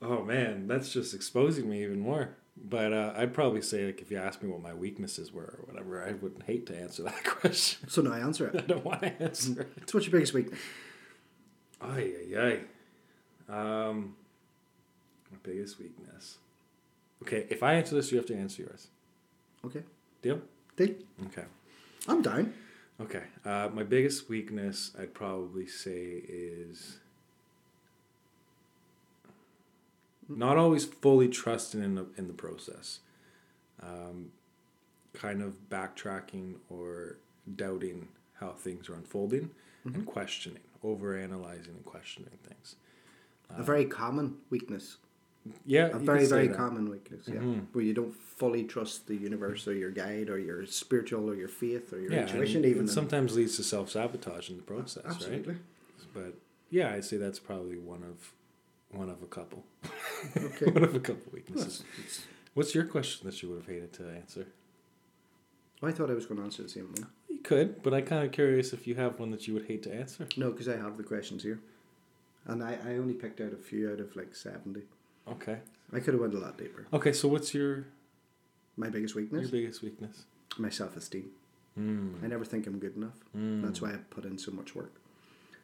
Oh man, that's just exposing me even more. But uh, I'd probably say like if you asked me what my weaknesses were or whatever, I would hate to answer that question. So now I answer it. I don't want to answer it. So what's your biggest weakness? Ay ay ay. Um, my biggest weakness. Okay, if I answer this, you have to answer yours. Okay, Deal? Deal. Okay. I'm down. Okay. Uh, my biggest weakness, I'd probably say, is not always fully trusting in the in the process. Um, kind of backtracking or doubting how things are unfolding and questioning, over analyzing and questioning things. A very common weakness. Yeah, A very, very that. common weakness, yeah. Mhm. Where you don't fully trust the universe or your guide or your spiritual or your faith or your Yeah, intuition, even. and sometimes leads to self sabotage in the process, Absolutely. right? But yeah, I'd say that's probably one of one of a couple. Okay. one of a couple Well, weaknesses. it's- it's- What's your question that you would have hated to answer? I thought I was going to answer the same one. You could, but I'm kind of curious if you have one that you would hate to answer. No, because I have the questions here. And I, I only picked out a few out of like 70. Okay. I could have went a lot deeper. Okay, so what's your My biggest weakness? your biggest weakness? My self esteem. Mm. I never think I'm good enough. Mm. That's why I put in so much work.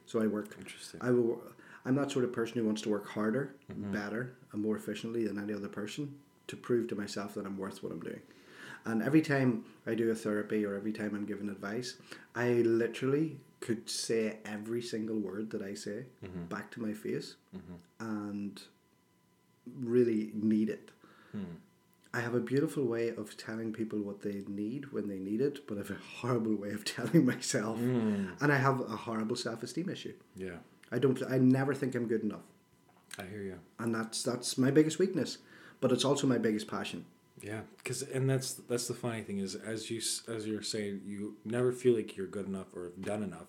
So I work. Interesting. I will. I'm that sort of person who wants to work harder, Mm-hmm. better, and more efficiently than any other person to prove to myself that I'm worth what I'm doing. And every time I do a therapy or every time I'm given advice, I literally could say every single word that I say Mm-hmm. back to my face and really need it. Hmm. I have a beautiful way of telling people what they need when they need it, but I have a horrible way of telling myself, Hmm. and I have a horrible self-esteem issue. Yeah, I don't. I never think I'm good enough, I hear you. and that's that's my biggest weakness, but it's also my biggest passion. Yeah, because and that's that's the funny thing is as you as you're saying you never feel like you're good enough or have done enough,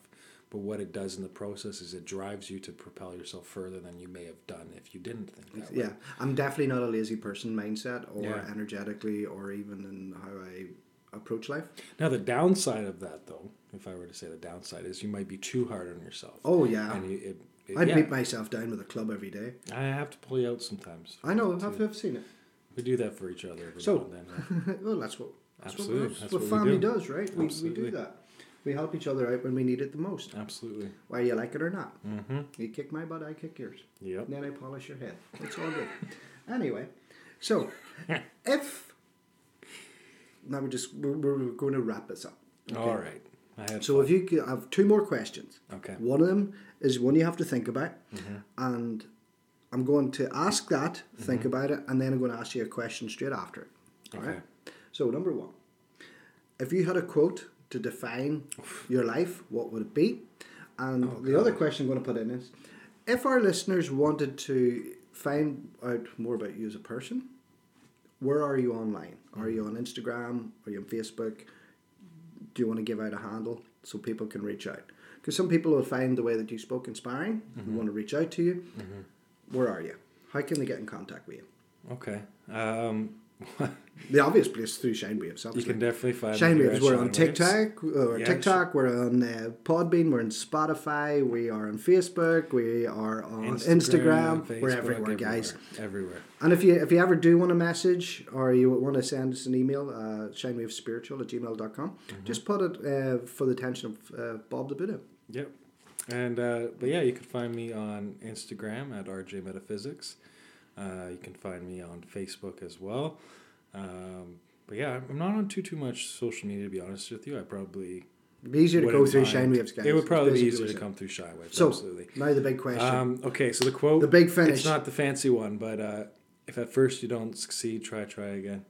but what it does in the process is it drives you to propel yourself further than you may have done if you didn't think that way. Yeah, I'm definitely not a lazy person mindset, or Yeah. energetically, or even in how I approach life. Now the downside of that though, if I were to say the downside is you might be too hard on yourself. Oh yeah, And you, it, it, I yeah, beat myself down with a club every day. I have to pull you out sometimes. I know. I've, I've seen it. We do that for each other every So- now and then. yeah. well, that's what that's Absolutely, what, that's that's what, what family do. does, right? We, we do that. We help each other out when we need it the most, Absolutely. whether you like it or not. Mm-hmm. You kick my butt, I kick yours. Yep. And then I polish your head. It's all good. anyway, so if now we're just we're, we're going to wrap this up. All right. So if you have two more questions. Okay. One of them is one you have to think about, Mm-hmm. and I'm going to ask that, think mm-hmm. about it, and then I'm going to ask you a question straight after it. All right. Okay. So number one, if you had a quote to define your life, what would it be? And Oh, the other question I'm going to put in is, if our listeners wanted to find out more about you as a person, where are you online? Are you on Instagram? Are you on Facebook? Do you want to give out a handle so people can reach out? Because some people will find the way that you spoke inspiring and want to reach out to you. Mm-hmm. Where are you? How can they get in contact with you? Okay. Um, The obvious place through Shinewaves. you obviously. can definitely find Shine me here Waves. at We're Shine on. TikTok. Or Yeah, TikTok. We're on uh, Podbean. We're on Spotify. We are on Facebook. We are on Instagram. we're Facebook, everywhere, guys. Everywhere. And if you if you ever do want a message or you want to send us an email, uh, shinewavespiritual at gmail.com, Mm-hmm. just put it uh, for the attention of uh, Bob the Buddha. Yep. And uh, but yeah, you can find me on Instagram at RJ Metaphysics. Uh, you can find me on Facebook as well. Um, but yeah, I'm not on too too much social media to be honest with you. I probably It'd be easier to go through Shinewaves, guys. It would probably be easier to come through Waves. So, absolutely. Now the big question. Um, okay, so the quote. The big finish. It's not the fancy one, but uh, if at first you don't succeed, try try again.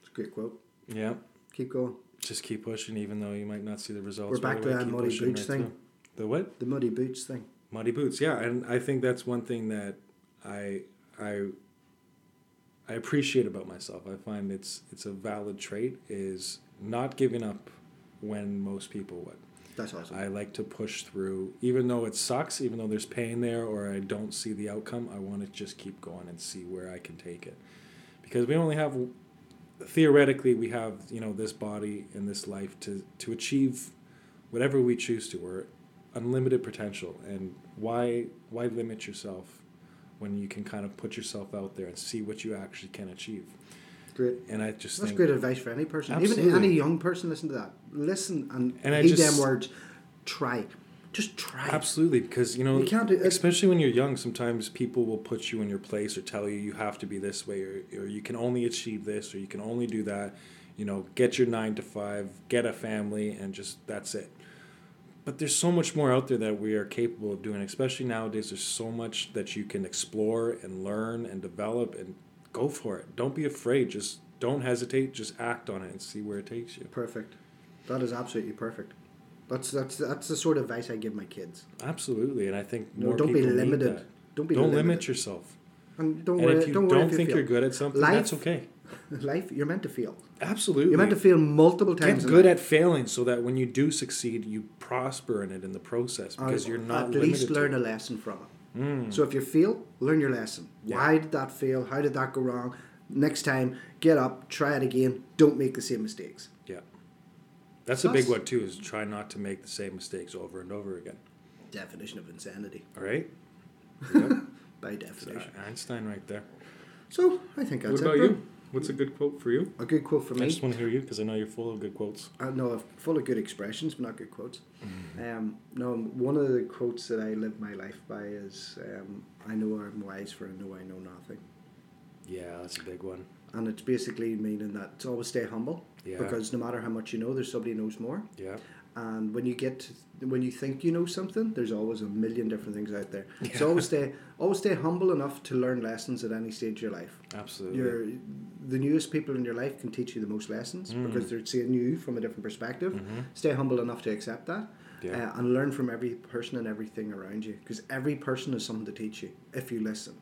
It's a great quote. Yeah. Keep going. Just keep pushing, even though you might not see the results. We're back right to away. that muddy boots thing. through. The what? The muddy boots thing. Muddy boots, yeah, and I think that's one thing that I I I appreciate about myself. I find it's it's a valid trait is not giving up when most people would. That's awesome. I like to push through, even though it sucks, even though there's pain there, or I don't see the outcome. I want to just keep going and see where I can take it, because we only have theoretically we have you know this body and this life to to achieve whatever we choose to. We're unlimited potential, and why why limit yourself when you can kind of put yourself out there and see what you actually can achieve? great. And I just That's great advice for any person. Even any young person, listen to that. Listen and, And heed them words. Try. Just try. Absolutely, because you know, You can't do- especially when you're young. Sometimes people will put you in your place or tell you you have to be this way, or, or you can only achieve this, or you can only do that. You know, get your nine to five, get a family, and just that's it. But there's so much more out there that we are capable of doing. Especially nowadays, there's so much that you can explore and learn and develop, and go for it. Don't be afraid. Just don't hesitate. Just act on it and see where it takes you. Perfect. That is absolutely perfect. That's that's that's the sort of advice I give my kids. Absolutely, and I think No, more don't be limited. that. Don't be don't limited. limit yourself. And don't And worry. if you don't don't, worry if you think feel. you're good at something, Life- that's okay. Life, you're meant to feel. Absolutely. You're meant to fail multiple times. Get good at failing so that when you do succeed, you prosper in it in the process because Or you're not at least learn a lesson from it. Mm. So if you fail, learn your lesson. Yeah. Why did that fail? How did that go wrong? Next time, get up, try it again. Don't make the same mistakes. Yeah. That's a big one too, is try not to make the same mistakes over and over again. Definition of insanity, All right? by uh, definition. Einstein right there. So I think that's what about it. you? What's a good quote for you? A good quote for me. I just want to hear you because I know you're full of good quotes. No, I know full of good expressions, but not good quotes. Mm-hmm. Um, no, one of the quotes that I live my life by is um, "I know I'm wise, for I know I know nothing." Yeah, that's a big one. and it's basically meaning that it's always stay humble Yeah. because no matter how much you know, there's somebody who knows more. Yeah. And when you get when you think you know something, there's always a million different things out there. So always stay always stay humble enough to learn lessons at any stage of your life. Absolutely. Your the newest people in your life can teach you the most lessons Mm. because they're seeing you from a different perspective. Stay humble enough to accept that. Mm-hmm. Yeah. Uh, and learn from every person and everything around you because every person has something to teach you if you listen.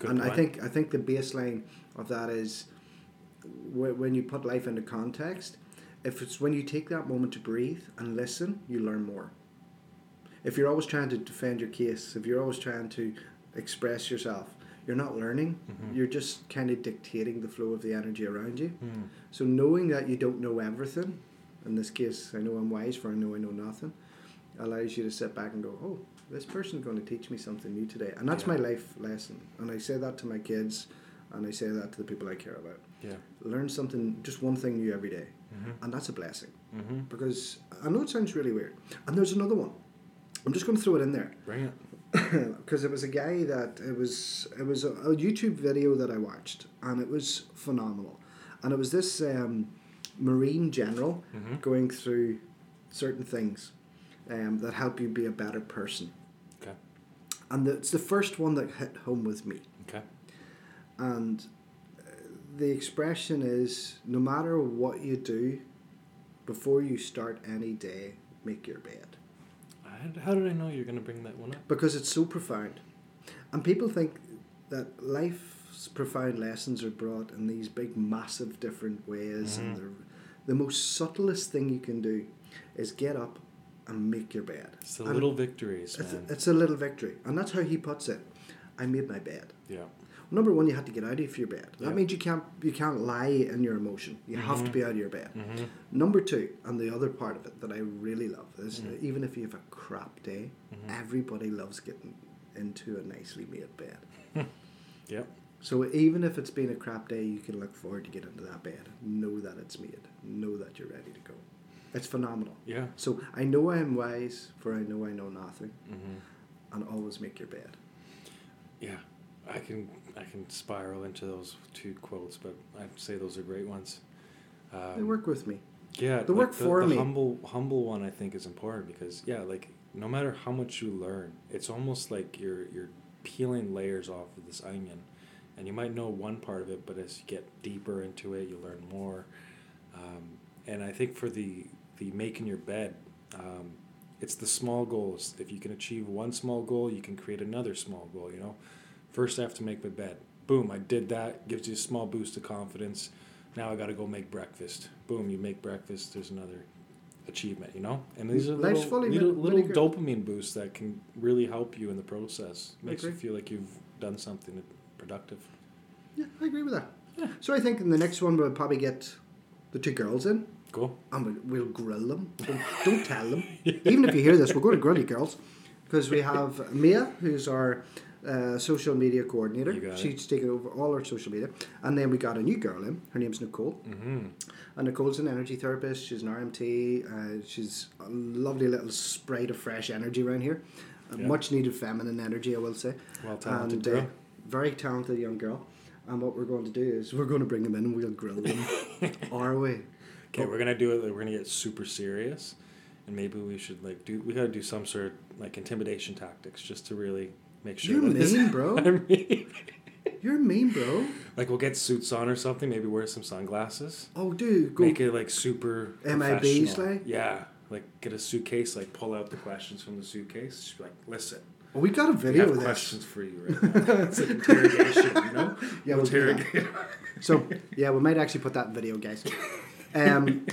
Good and I think I think the baseline of that is wh- when you put life into context. If it's when you take that moment to breathe and listen, you learn more. If you're always trying to defend your case, if you're always trying to express yourself, you're not learning. Mm-hmm. You're just kind of dictating the flow of the energy around you. Hmm. So knowing that you don't know everything, in this case, I know I'm wise for I know I know nothing, allows you to sit back and go, oh, this person's going to teach me something new today, and that's Yeah. my life lesson. And I say that to my kids, and I say that to the people I care about. Yeah. Learn something, just one thing new every day, Mm-hmm. and that's a blessing. Mm-hmm. Because I know it sounds really weird, and there's another one. I'm just going to throw it in there Bring it. because it was a guy that it was it was a, a YouTube video that I watched and it was phenomenal, and it was this um, Marine general Mhm. going through certain things um, that help you be a better person, Okay. and the, it's the first one that hit home with me, Okay. and the expression is no matter what you do, before you start any day, make your bed. How did I know you're going to bring that one up? because it's so profound. And people think that life's profound lessons are brought in these big, massive, different ways. And Mhm. they're, the most subtlest thing you can do is get up and make your bed. It's the And little victories, It's, man. it's a little victory. And that's how he puts it. I made my bed. yeah. Number one, you had to get out of your bed. That Yeah. means you can't you can't lie in your emotion. You have to Mhm. be out of your bed. Mm-hmm. Number two, and the other part of it that I really love is Mhm. even if you have a crap day, Mhm. everybody loves getting into a nicely made bed. Yep. So even if it's been a crap day, you can look forward to get into that bed. Know that it's made. Know that you're ready to go. It's phenomenal. Yeah. So I know I am wise, for I know I know nothing, Mm-hmm. and always make your bed. Yeah. I can I can spiral into those two quotes, but I'd say those are great ones. Um, they work with me. Yeah, They like work the, for the me. Humble, humble one I think is important because yeah, like no matter how much you learn, it's almost like you're you're peeling layers off of this onion, and you might know one part of it, but as you get deeper into it, you learn more. Um, and I think for the the making your bed, um, it's the small goals. If you can achieve one small goal, you can create another small goal. You know, first I have to make my bed. Boom, I did that. Gives you a small boost of confidence. Now I got to go make breakfast. Boom, you make breakfast. There's another achievement, you know. And these are Life's little, little, little dopamine boosts that can really help you in the process. Makes you feel like you've done something productive. Yeah, I agree with that. Yeah. So I think in the next one we'll probably get the two girls in. Cool. and we'll, we'll grill them. Don't, don't tell them. Even if you hear this, we're going to grill you girls. Because we have Mia, who's our uh, social media coordinator. You got it. She's taken over all our social media. And then we got a new girl in. Her name's Nicole. Mm-hmm. And Nicole's an energy therapist. She's an RMT. Uh, she's a lovely little sprite of fresh energy around here. A Yeah. Much needed feminine energy, I will say. Well talented and, uh, girl. very talented young girl. And what we're going to do is we're going to bring them in and we'll grill them are we? Okay, we're gonna do it. We're gonna get super serious, and maybe we should like do. We gotta do some sort of like intimidation tactics just to really make sure. You're mean, bro. I mean, You're mean, bro. like we'll get suits on or something. Maybe wear some sunglasses. Oh, dude, go. Make it like super. Professional. like? Yeah, like get a suitcase. Like pull out the questions from the suitcase. Just be like, listen. Oh, we got a We video have of this. questions for you right now. it's like interrogation, you know? Yeah, we'll do that. interrogate. So, yeah, we might actually put that in video, guys. Um,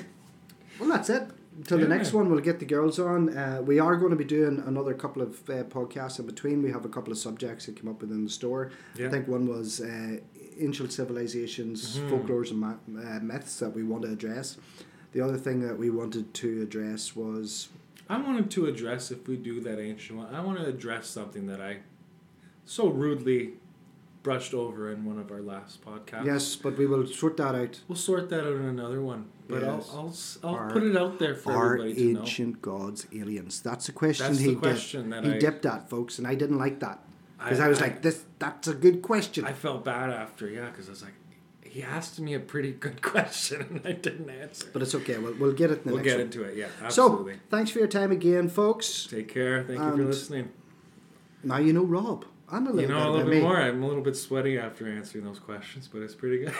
well, that's it. Till the next one, we'll get the girls on. Uh, we are going to be doing another couple of uh, podcasts in between. We have a couple of subjects that came up within the store. Yeah. I think one was uh, ancient civilizations, Mhm. folklores, and ma- uh, myths that we want to address. The other thing that we wanted to address was I wanted to address if we do that ancient one. I want to address something that I so rudely brushed over in one of our last podcasts. yes, but we will sort that out. we'll sort that out in another one. But Yes. I'll I'll, I'll Our- put it out there for Are everybody to know. ancient gods aliens? That's a question That's he question that he I- dipped at, folks, and I didn't like that because I- I, was I- like, "This, that's a good question." I felt bad after, yeah, because I was like, he asked me a pretty good question and I didn't answer. But it's okay. We'll, we'll get it in the We'll get one. into it. Yeah, absolutely. So, thanks for your time again, folks. Take care. Thank you for listening. Now you know Bob. And a little You know a little bit me. more. I'm a little bit sweaty after answering those questions, but it's pretty good.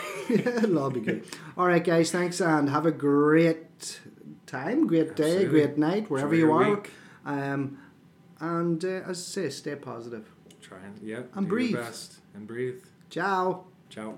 It'll all be good. All right, guys. Thanks, and have a great time, great day, Absolutely. great night, wherever Enjoy you are. Um, and uh, as I say, stay positive. Try and yeah, And do your breathe. best and breathe. Ciao. Ciao.